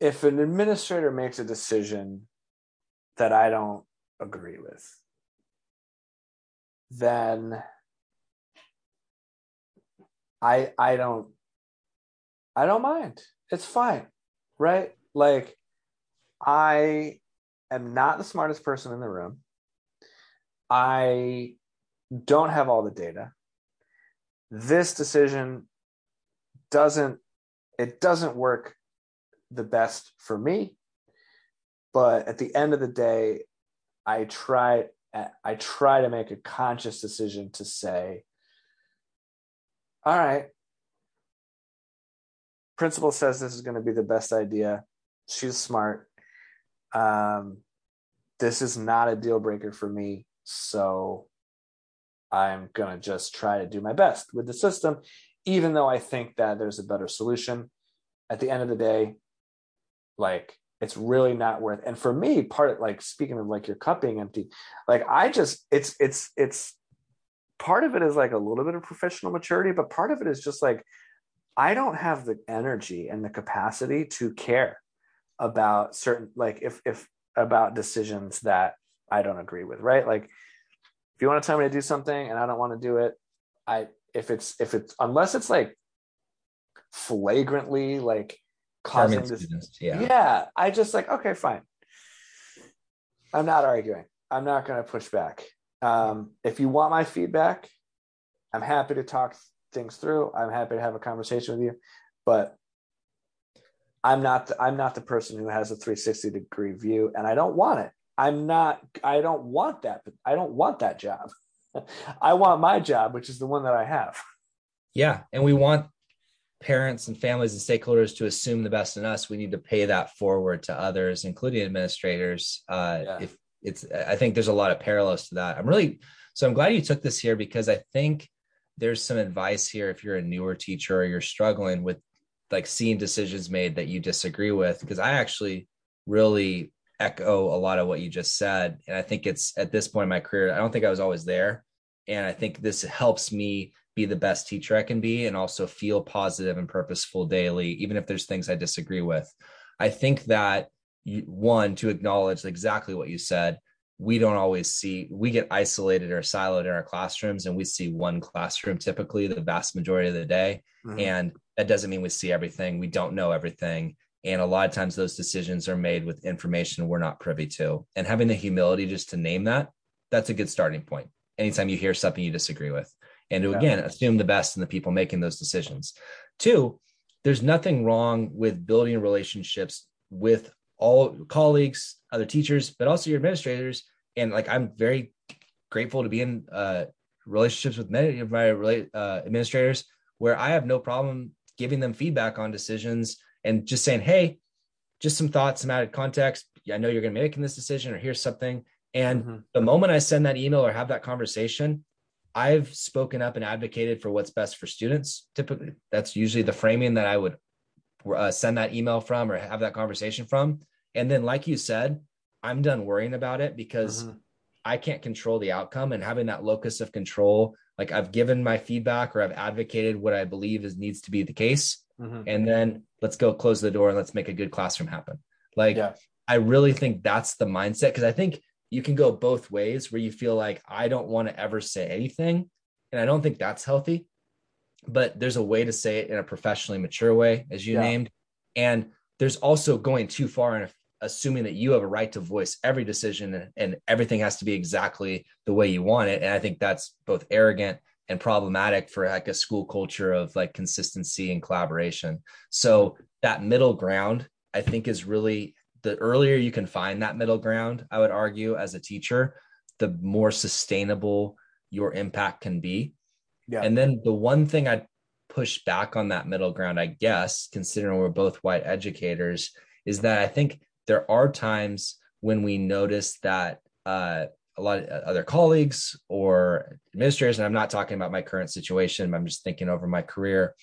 if an administrator makes a decision that i don't agree with then I I don't I don't mind. It's fine. Right? Like I am not the smartest person in the room. I don't have all the data. This decision doesn't it doesn't work the best for me. But at the end of the day, I try I try to make a conscious decision to say, all right, principal says this is going to be the best idea. She's smart. Um, this is not a deal breaker for me. So I'm going to just try to do my best with the system, even though I think that there's a better solution. At the end of the day, like it's really not worth and for me part of like speaking of like your cup being empty like i just it's it's it's part of it is like a little bit of professional maturity, but part of it is just like I don't have the energy and the capacity to care about certain like if if about decisions that I don't agree with, right? Like if you want to tell me to do something and I don't want to do it, I if it's if it's unless it's like flagrantly like causing this, yeah. yeah, I just like okay, fine. I'm not arguing. I'm not going to push back. Um, if you want my feedback, I'm happy to talk things through. I'm happy to have a conversation with you, but I'm not the, I'm not the person who has a 360 degree view, and I don't want it. I'm not. I don't want that. I don't want that job. I want my job, which is the one that I have. Yeah, and we want parents and families and stakeholders to assume the best in us. We need to pay that forward to others, including administrators. Uh, yeah. If it's, I think there's a lot of parallels to that. I'm really so I'm glad you took this here because I think there's some advice here if you're a newer teacher or you're struggling with like seeing decisions made that you disagree with because i actually really echo a lot of what you just said. And i think it's at this point in my career i don't think i was always there. And i think this helps me be the best teacher i can be and also feel positive and purposeful daily even if there's things i disagree with. I think that you, one to acknowledge exactly what you said we don't always see we get isolated or siloed in our classrooms and we see one classroom typically the vast majority of the day. Mm-hmm. and that doesn't mean we see everything. We don't know everything. And a lot of times those decisions are made with information we're not privy to. And having the humility just to name that that's a good starting point. Anytime you hear something you disagree with. And to yeah. again assume the best in the people making those decisions. Two there's nothing wrong with building relationships with all colleagues, other teachers, but also your administrators. And like, I'm very grateful to be in uh, relationships with many of my uh, administrators where I have no problem giving them feedback on decisions and just saying, Hey, just some thoughts, some added context. I know you're going to be making this decision or here's something. And mm-hmm. the moment I send that email or have that conversation, I've spoken up and advocated for what's best for students. Typically, that's usually the framing that I would uh, send that email from or have that conversation from. And then, like you said, I'm done worrying about it because mm-hmm. I can't control the outcome and having that locus of control. Like I've given my feedback or I've advocated what I believe is needs to be the case. Mm-hmm. And then let's go close the door and let's make a good classroom happen. Like yeah. I really think that's the mindset because I think you can go both ways where you feel like I don't want to ever say anything. And I don't think that's healthy but there's a way to say it in a professionally mature way, as you yeah. named. And there's also going too far and assuming that you have a right to voice every decision and everything has to be exactly the way you want it. And I think that's both arrogant and problematic for like a school culture of like consistency and collaboration. So that middle ground, I think, is really the earlier you can find that middle ground, I would argue, as a teacher, the more sustainable your impact can be. Yeah. And then the one thing I'd push back on that middle ground, I guess, considering we're both white educators, is that I think there are times when we notice that uh, a lot of other colleagues or administrators, and I'm not talking about my current situation, I'm just thinking over my career,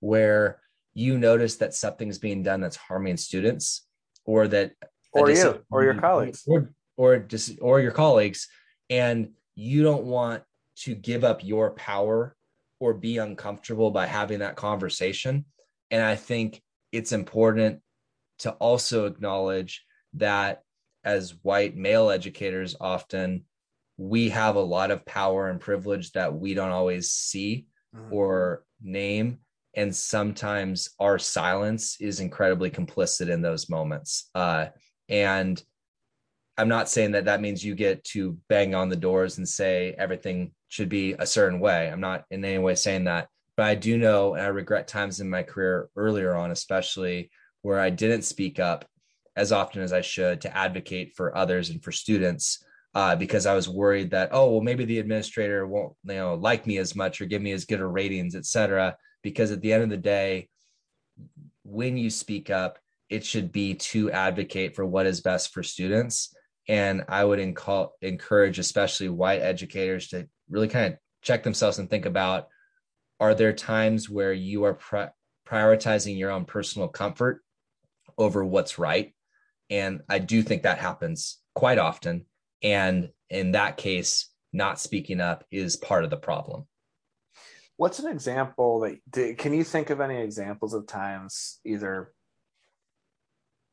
where you notice that something's being done that's harming students or that or you or your colleagues or or just or your colleagues and you don't want to give up your power or be uncomfortable by having that conversation. And I think it's important to also acknowledge that as white male educators, often we have a lot of power and privilege that we don't always see mm-hmm. or name. And sometimes our silence is incredibly complicit in those moments. Uh, and I'm not saying that that means you get to bang on the doors and say everything should be a certain way. I'm not in any way saying that, but I do know, and I regret times in my career earlier on, especially where I didn't speak up as often as I should to advocate for others and for students. Uh, because I was worried that, oh, well, maybe the administrator won't, you know, like me as much or give me as good a ratings, et cetera. Because at the end of the day, when you speak up, it should be to advocate for what is best for students. And I would enc- encourage, especially white educators, to really kind of check themselves and think about are there times where you are pri- prioritizing your own personal comfort over what's right and i do think that happens quite often and in that case not speaking up is part of the problem. What's an example that can you think of any examples of times either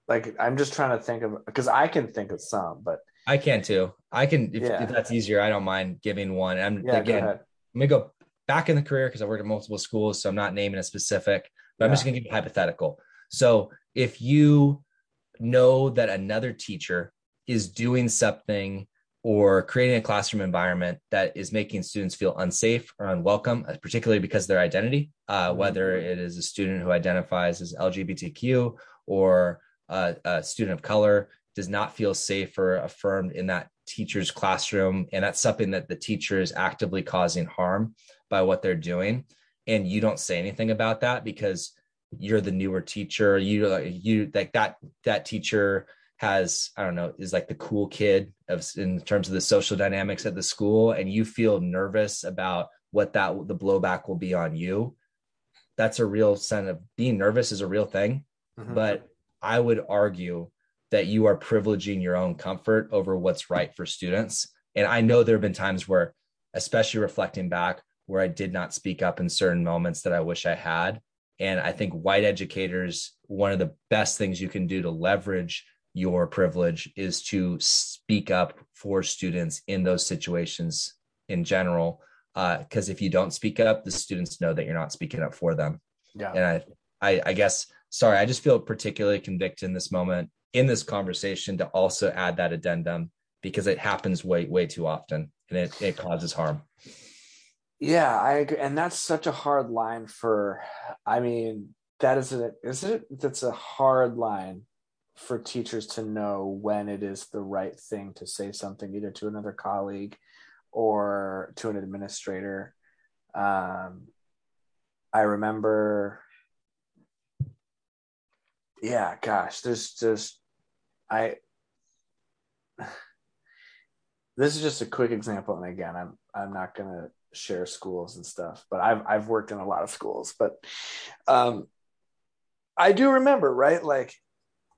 like I'm just trying to think of because I can think of some, but I can too. I can if, yeah. if that's easier. I don't mind giving one. I'm yeah, again. Let me go back in the career because I worked at multiple schools, so I'm not naming a specific, but yeah. I'm just going to give a hypothetical. So if you know that another teacher is doing something or creating a classroom environment that is making students feel unsafe or unwelcome, uh, particularly because of their identity, uh, mm-hmm. whether it is a student who identifies as LGBTQ or uh, a student of color does not feel safe or affirmed in that teacher's classroom. And that's something that the teacher is actively causing harm by what they're doing. And you don't say anything about that because you're the newer teacher. You, like you like that, that teacher has, I don't know, is like the cool kid of in terms of the social dynamics at the school. And you feel nervous about what that, the blowback will be on you. That's a real sign of being nervous is a real thing. Mm-hmm. But I would argue that you are privileging your own comfort over what's right for students. And I know there have been times where, especially reflecting back, where I did not speak up in certain moments that I wish I had. And I think white educators, one of the best things you can do to leverage your privilege is to speak up for students in those situations in general. Because uh, if you don't speak up, the students know that you're not speaking up for them. Yeah. And I, I, I guess sorry, I just feel particularly convicted in this moment in this conversation to also add that addendum because it happens way, way too often and it, it causes harm. Yeah, I agree. And that's such a hard line for, I mean, that is it. Is it? That's a hard line for teachers to know when it is the right thing to say something either to another colleague or to an administrator. Um, I remember yeah, gosh, there's just I this is just a quick example and again i'm i'm not going to share schools and stuff but i've i've worked in a lot of schools but um i do remember right like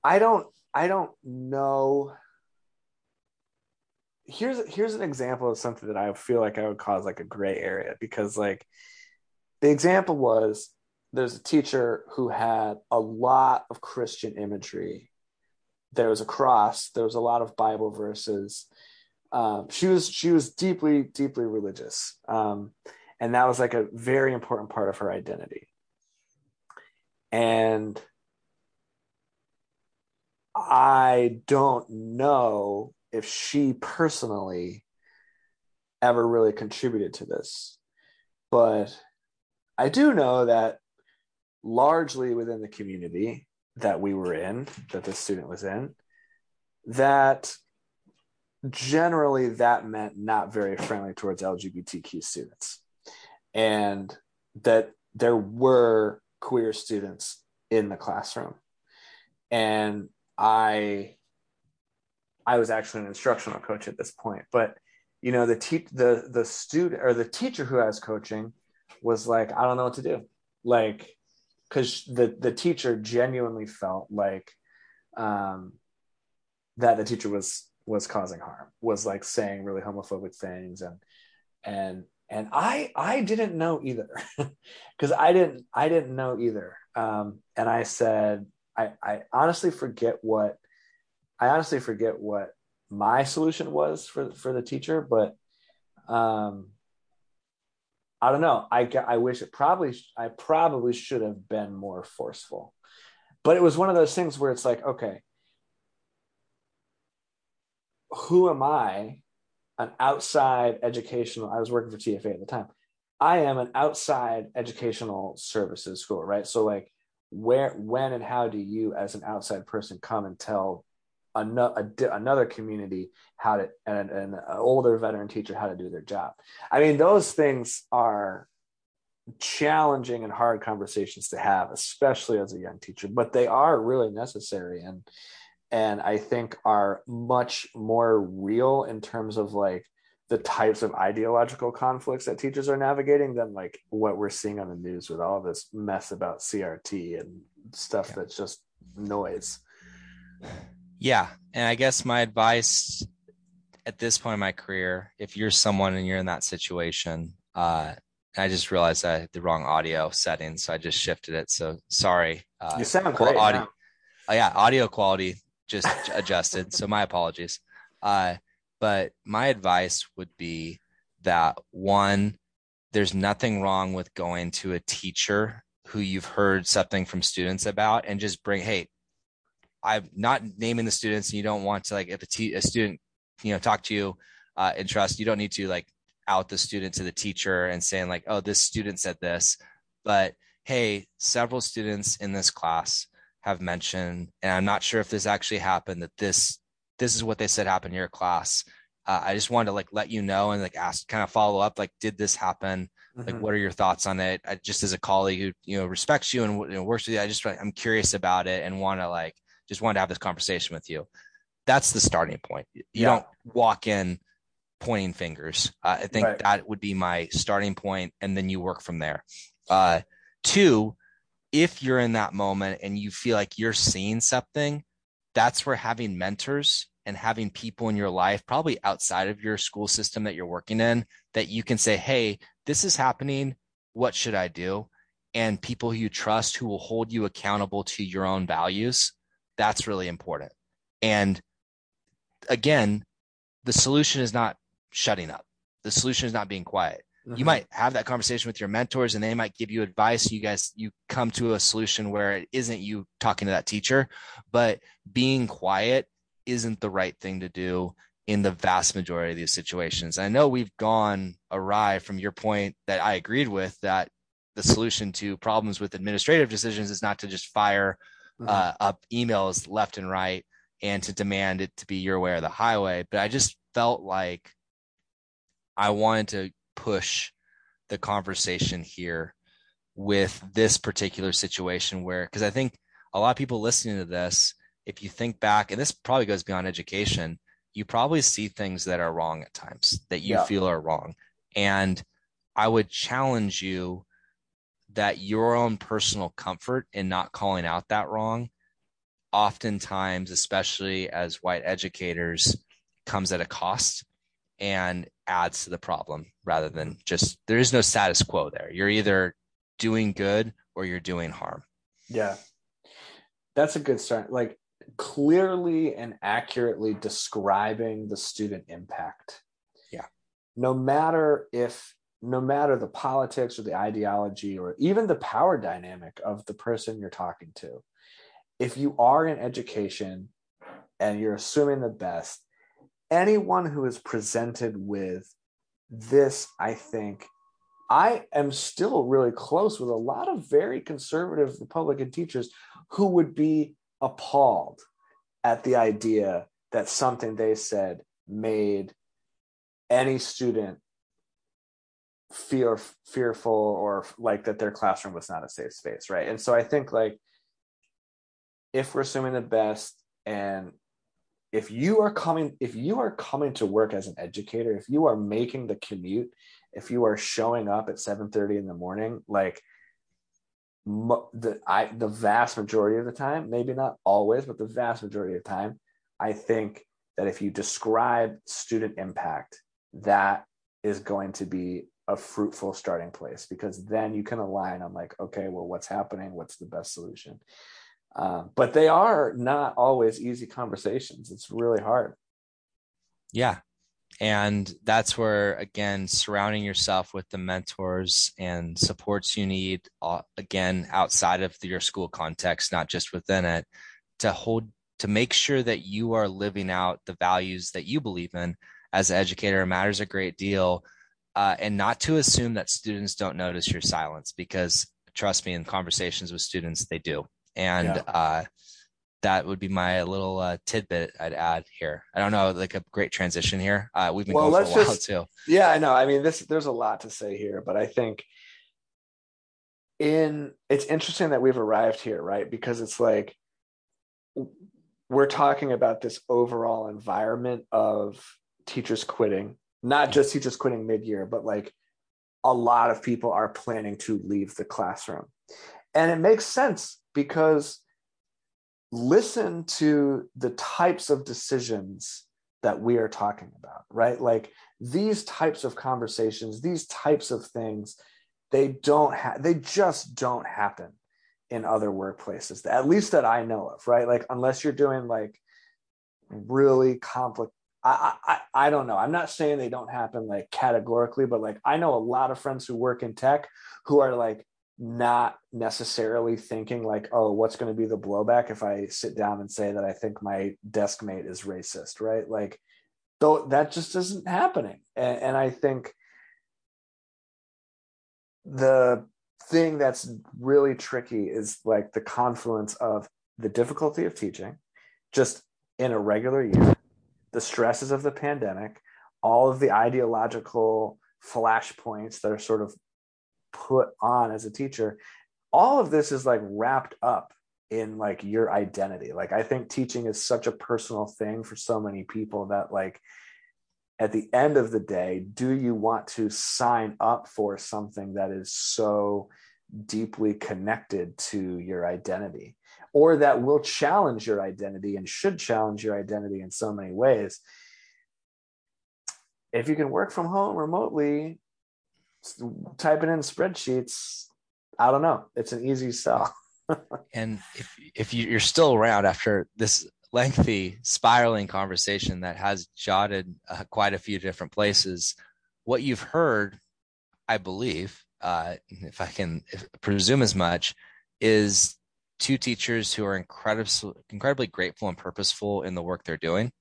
i don't i don't know here's here's an example of something that i feel like i would cause like a gray area because like the example was there's a teacher who had a lot of Christian imagery. There was a cross. There was a lot of Bible verses. Um, she was she was deeply deeply religious, um, and that was like a very important part of her identity. And I don't know if she personally ever really contributed to this, but I do know that largely within the community that we were in, that the student was in, that generally that meant not very friendly towards LGBTQ students. And that there were queer students in the classroom. And I I was actually an instructional coach at this point, but you know the te- the the student or the teacher who I was coaching was like, I don't know what to do. Like because the the teacher genuinely felt like um, that the teacher was was causing harm, was like saying really homophobic things, and and and I I didn't know either because I didn't I didn't know either, um, and I said I I honestly forget what I honestly forget what my solution was for for the teacher, but um, I don't know. I I wish it probably I probably should have been more forceful, but it was one of those things where it's like, okay, who am I? An outside educational. I was working for TFA at the time. I am an outside educational services school, right? So like, where, when, and how do you, as an outside person, come and tell another, community how to and an older veteran teacher how to do their job i mean those things are challenging and hard conversations to have especially as a young teacher but they are really necessary and and i think are much more real in terms of like the types of ideological conflicts that teachers are navigating than like what we're seeing on the news with all this mess about crt and stuff yeah. that's just noise yeah and i guess my advice at this point in my career, if you're someone and you're in that situation, uh, I just realized I had the wrong audio setting, so I just shifted it. So sorry. Uh, you sound great. Audio, uh, yeah, audio quality just adjusted. So my apologies. Uh, but my advice would be that one, there's nothing wrong with going to a teacher who you've heard something from students about and just bring, hey, I'm not naming the students and you don't want to like if a, te- a student, you know, talk to you uh, in trust, you don't need to like out the student to the teacher and saying like, oh, this student said this, but hey, several students in this class have mentioned, and I'm not sure if this actually happened, that this this is what they said happened in your class. Uh, I just wanted to like let you know and like ask, kind of follow up, like, did this happen? Mm-hmm. Like, what are your thoughts on it? I, just as a colleague who you know respects you and you know, works with you, I just I'm curious about it and want to like just want to have this conversation with you. That's the starting point. You yeah. don't walk in pointing fingers. Uh, I think right. that would be my starting point, and then you work from there. Uh, two, if you're in that moment and you feel like you're seeing something, that's where having mentors and having people in your life, probably outside of your school system that you're working in, that you can say, Hey, this is happening. What should I do? And people who you trust who will hold you accountable to your own values. That's really important. And again, the solution is not shutting up. The solution is not being quiet. Mm-hmm. You might have that conversation with your mentors and they might give you advice. You guys, you come to a solution where it isn't you talking to that teacher, but being quiet isn't the right thing to do in the vast majority of these situations. I know we've gone awry from your point that I agreed with that the solution to problems with administrative decisions is not to just fire mm-hmm. uh, up emails left and right and to demand it to be your way or the highway. But I just felt like I wanted to push the conversation here with this particular situation where because I think a lot of people listening to this, if you think back, and this probably goes beyond education, you probably see things that are wrong at times that you yeah. feel are wrong. And I would challenge you that your own personal comfort in not calling out that wrong, oftentimes, especially as white educators, comes at a cost and adds to the problem rather than just there is no status quo there. You're either doing good or you're doing harm. Yeah. That's a good start. Like clearly and accurately describing the student impact. Yeah. No matter if no matter the politics or the ideology or even the power dynamic of the person you're talking to, if you are in education and you're assuming the best, anyone who is presented with this, I think, I am still really close with a lot of very conservative Republican teachers who would be appalled at the idea that something they said made any student fear fearful or like that their classroom was not a safe space right? And so i think like if we're assuming the best and if you are coming if you are coming to work as an educator if you are making the commute if you are showing up at 7:30 in the morning like the I the vast majority of the time maybe not always but the vast majority of the time I think that if you describe student impact that is going to be a fruitful starting place because then you can align on like okay well what's happening? What's the best solution um, but they are not always easy conversations. It's really hard. Yeah. And that's where, again, surrounding yourself with the mentors and supports you need, uh, again, outside of your school context, not just within it, to hold, to make sure that you are living out the values that you believe in as an educator matters a great deal. Uh, and not to assume that students don't notice your silence because trust me in conversations with students they do and yeah. uh, that would be my little uh, tidbit I'd add here. I don't know, like a great transition here. Uh, we've been well, going for a while just, too. Yeah, I know. I mean, this there's a lot to say here, but I think in it's interesting that we've arrived here, right? Because it's like we're talking about this overall environment of teachers quitting, not just teachers quitting mid-year, but like a lot of people are planning to leave the classroom. And it makes sense because listen to the types of decisions that we are talking about, right? Like these types of conversations, these types of things, they don't have, they just don't happen in other workplaces, at least that I know of, right? Like, unless you're doing like really complex, I, I, I don't know. I'm not saying they don't happen like categorically, but like I know a lot of friends who work in tech who are like not necessarily thinking like, oh, what's going to be the blowback if I sit down and say that I think my desk mate is racist, right? Like, though that just isn't happening. And, and I think the thing that's really tricky is like the confluence of the difficulty of teaching just in a regular year, the stresses of the pandemic, all of the ideological flashpoints that are sort of put on as a teacher all of this is like wrapped up in like your identity. Like i think teaching is such a personal thing for so many people that like at the end of the day do you want to sign up for something that is so deeply connected to your identity or that will challenge your identity and should challenge your identity in so many ways? If you can work from home remotely typing in spreadsheets, I don't know. It's an easy sell. and if if you're still around after this lengthy spiraling conversation that has jotted uh, quite a few different places, what you've heard, I believe, uh, if I can presume as much, is two teachers who are incredibly incredibly grateful and purposeful in the work they're doing,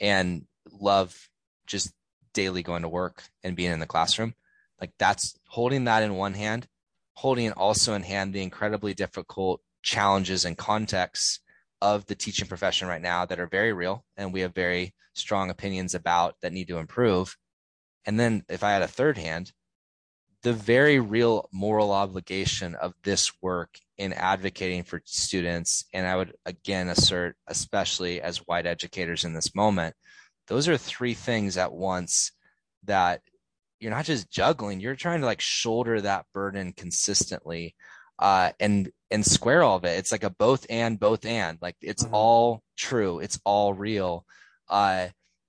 and love just daily going to work and being in the classroom like that's holding that in one hand, holding also in hand the incredibly difficult challenges and contexts of the teaching profession right now that are very real and we have very strong opinions about that need to improve. And then if I had a third hand, the very real moral obligation of this work in advocating for students, and I would again assert, especially as white educators in this moment, those are three things at once that you're not just juggling you're trying to like shoulder that burden consistently uh, and and square all of it. It's like a both and both and. Like it's mm-hmm. all true. It's all real. Uh,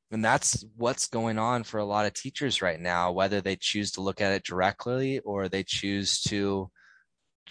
and that's what's going on for a lot of teachers right now whether they choose to look at it directly or they choose to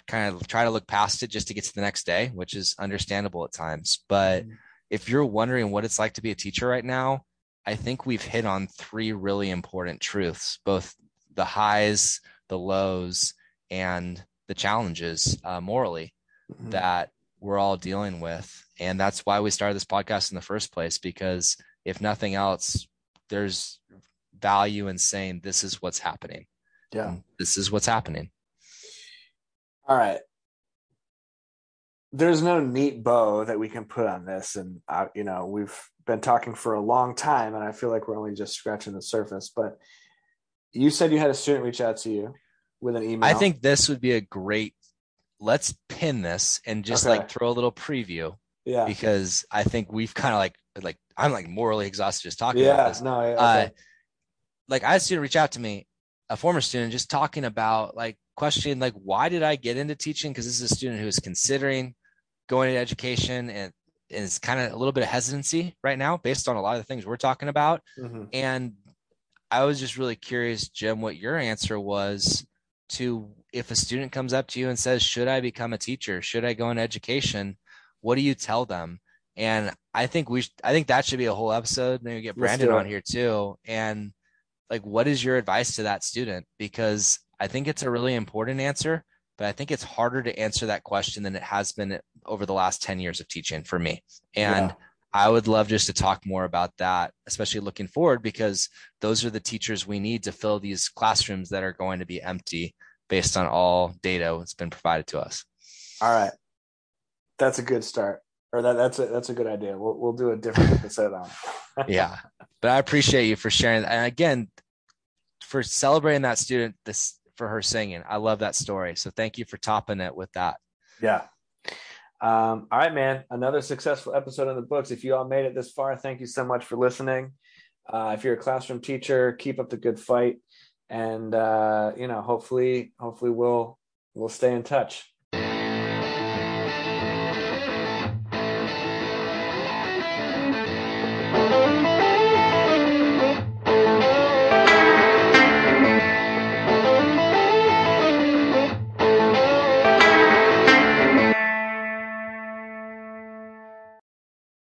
kind of try to look past it just to get to the next day which is understandable at times. But mm-hmm. if you're wondering what it's like to be a teacher right now I think we've hit on three really important truths, both the highs, the lows, and the challenges uh, morally mm-hmm. that we're all dealing with. And that's why we started this podcast in the first place, because if nothing else, there's value in saying this is what's happening. Yeah. This is what's happening. All right. There's no neat bow that we can put on this. And, uh, you know, we've been talking for a long time, and I feel like we're only just scratching the surface. But you said you had a student reach out to you with an email. I think this would be a great. Let's pin this and just okay. like throw a little preview. Yeah. Because I think we've kind of like like I'm like morally exhausted just talking yeah, about this. No. Yeah, okay. uh, like I had a student reach out to me, a former student, just talking about like questioning like why did I get into teaching? Because this is a student who is considering going into education and is kind of a little bit of hesitancy right now based on a lot of the things we're talking about. Mm-hmm. And I was just really curious, Jim, what your answer was to if a student comes up to you and says, Should I become a teacher? Should I go into education? What do you tell them? And I think we, sh- I think that should be a whole episode. Maybe we get Brandon on here too. And like, what is your advice to that student? Because I think it's a really important answer but I think it's harder to answer that question than it has been over the last 10 years of teaching for me. And yeah. I would love just to talk more about that, especially looking forward, because those are the teachers we need to fill these classrooms that are going to be empty based on all data that's been provided to us. All right. That's a good start. Or that, that's a that's a good idea. We'll we'll do a different episode on. yeah. But I appreciate you for sharing. And again, for celebrating that student this for her singing. I love that story. So thank you for topping it with that. Yeah. Um, all right, man. Another successful episode in the books. If you all made it this far, thank you so much for listening. Uh, if you're a classroom teacher, keep up the good fight, and uh, you know, hopefully, hopefully, we'll we'll stay in touch.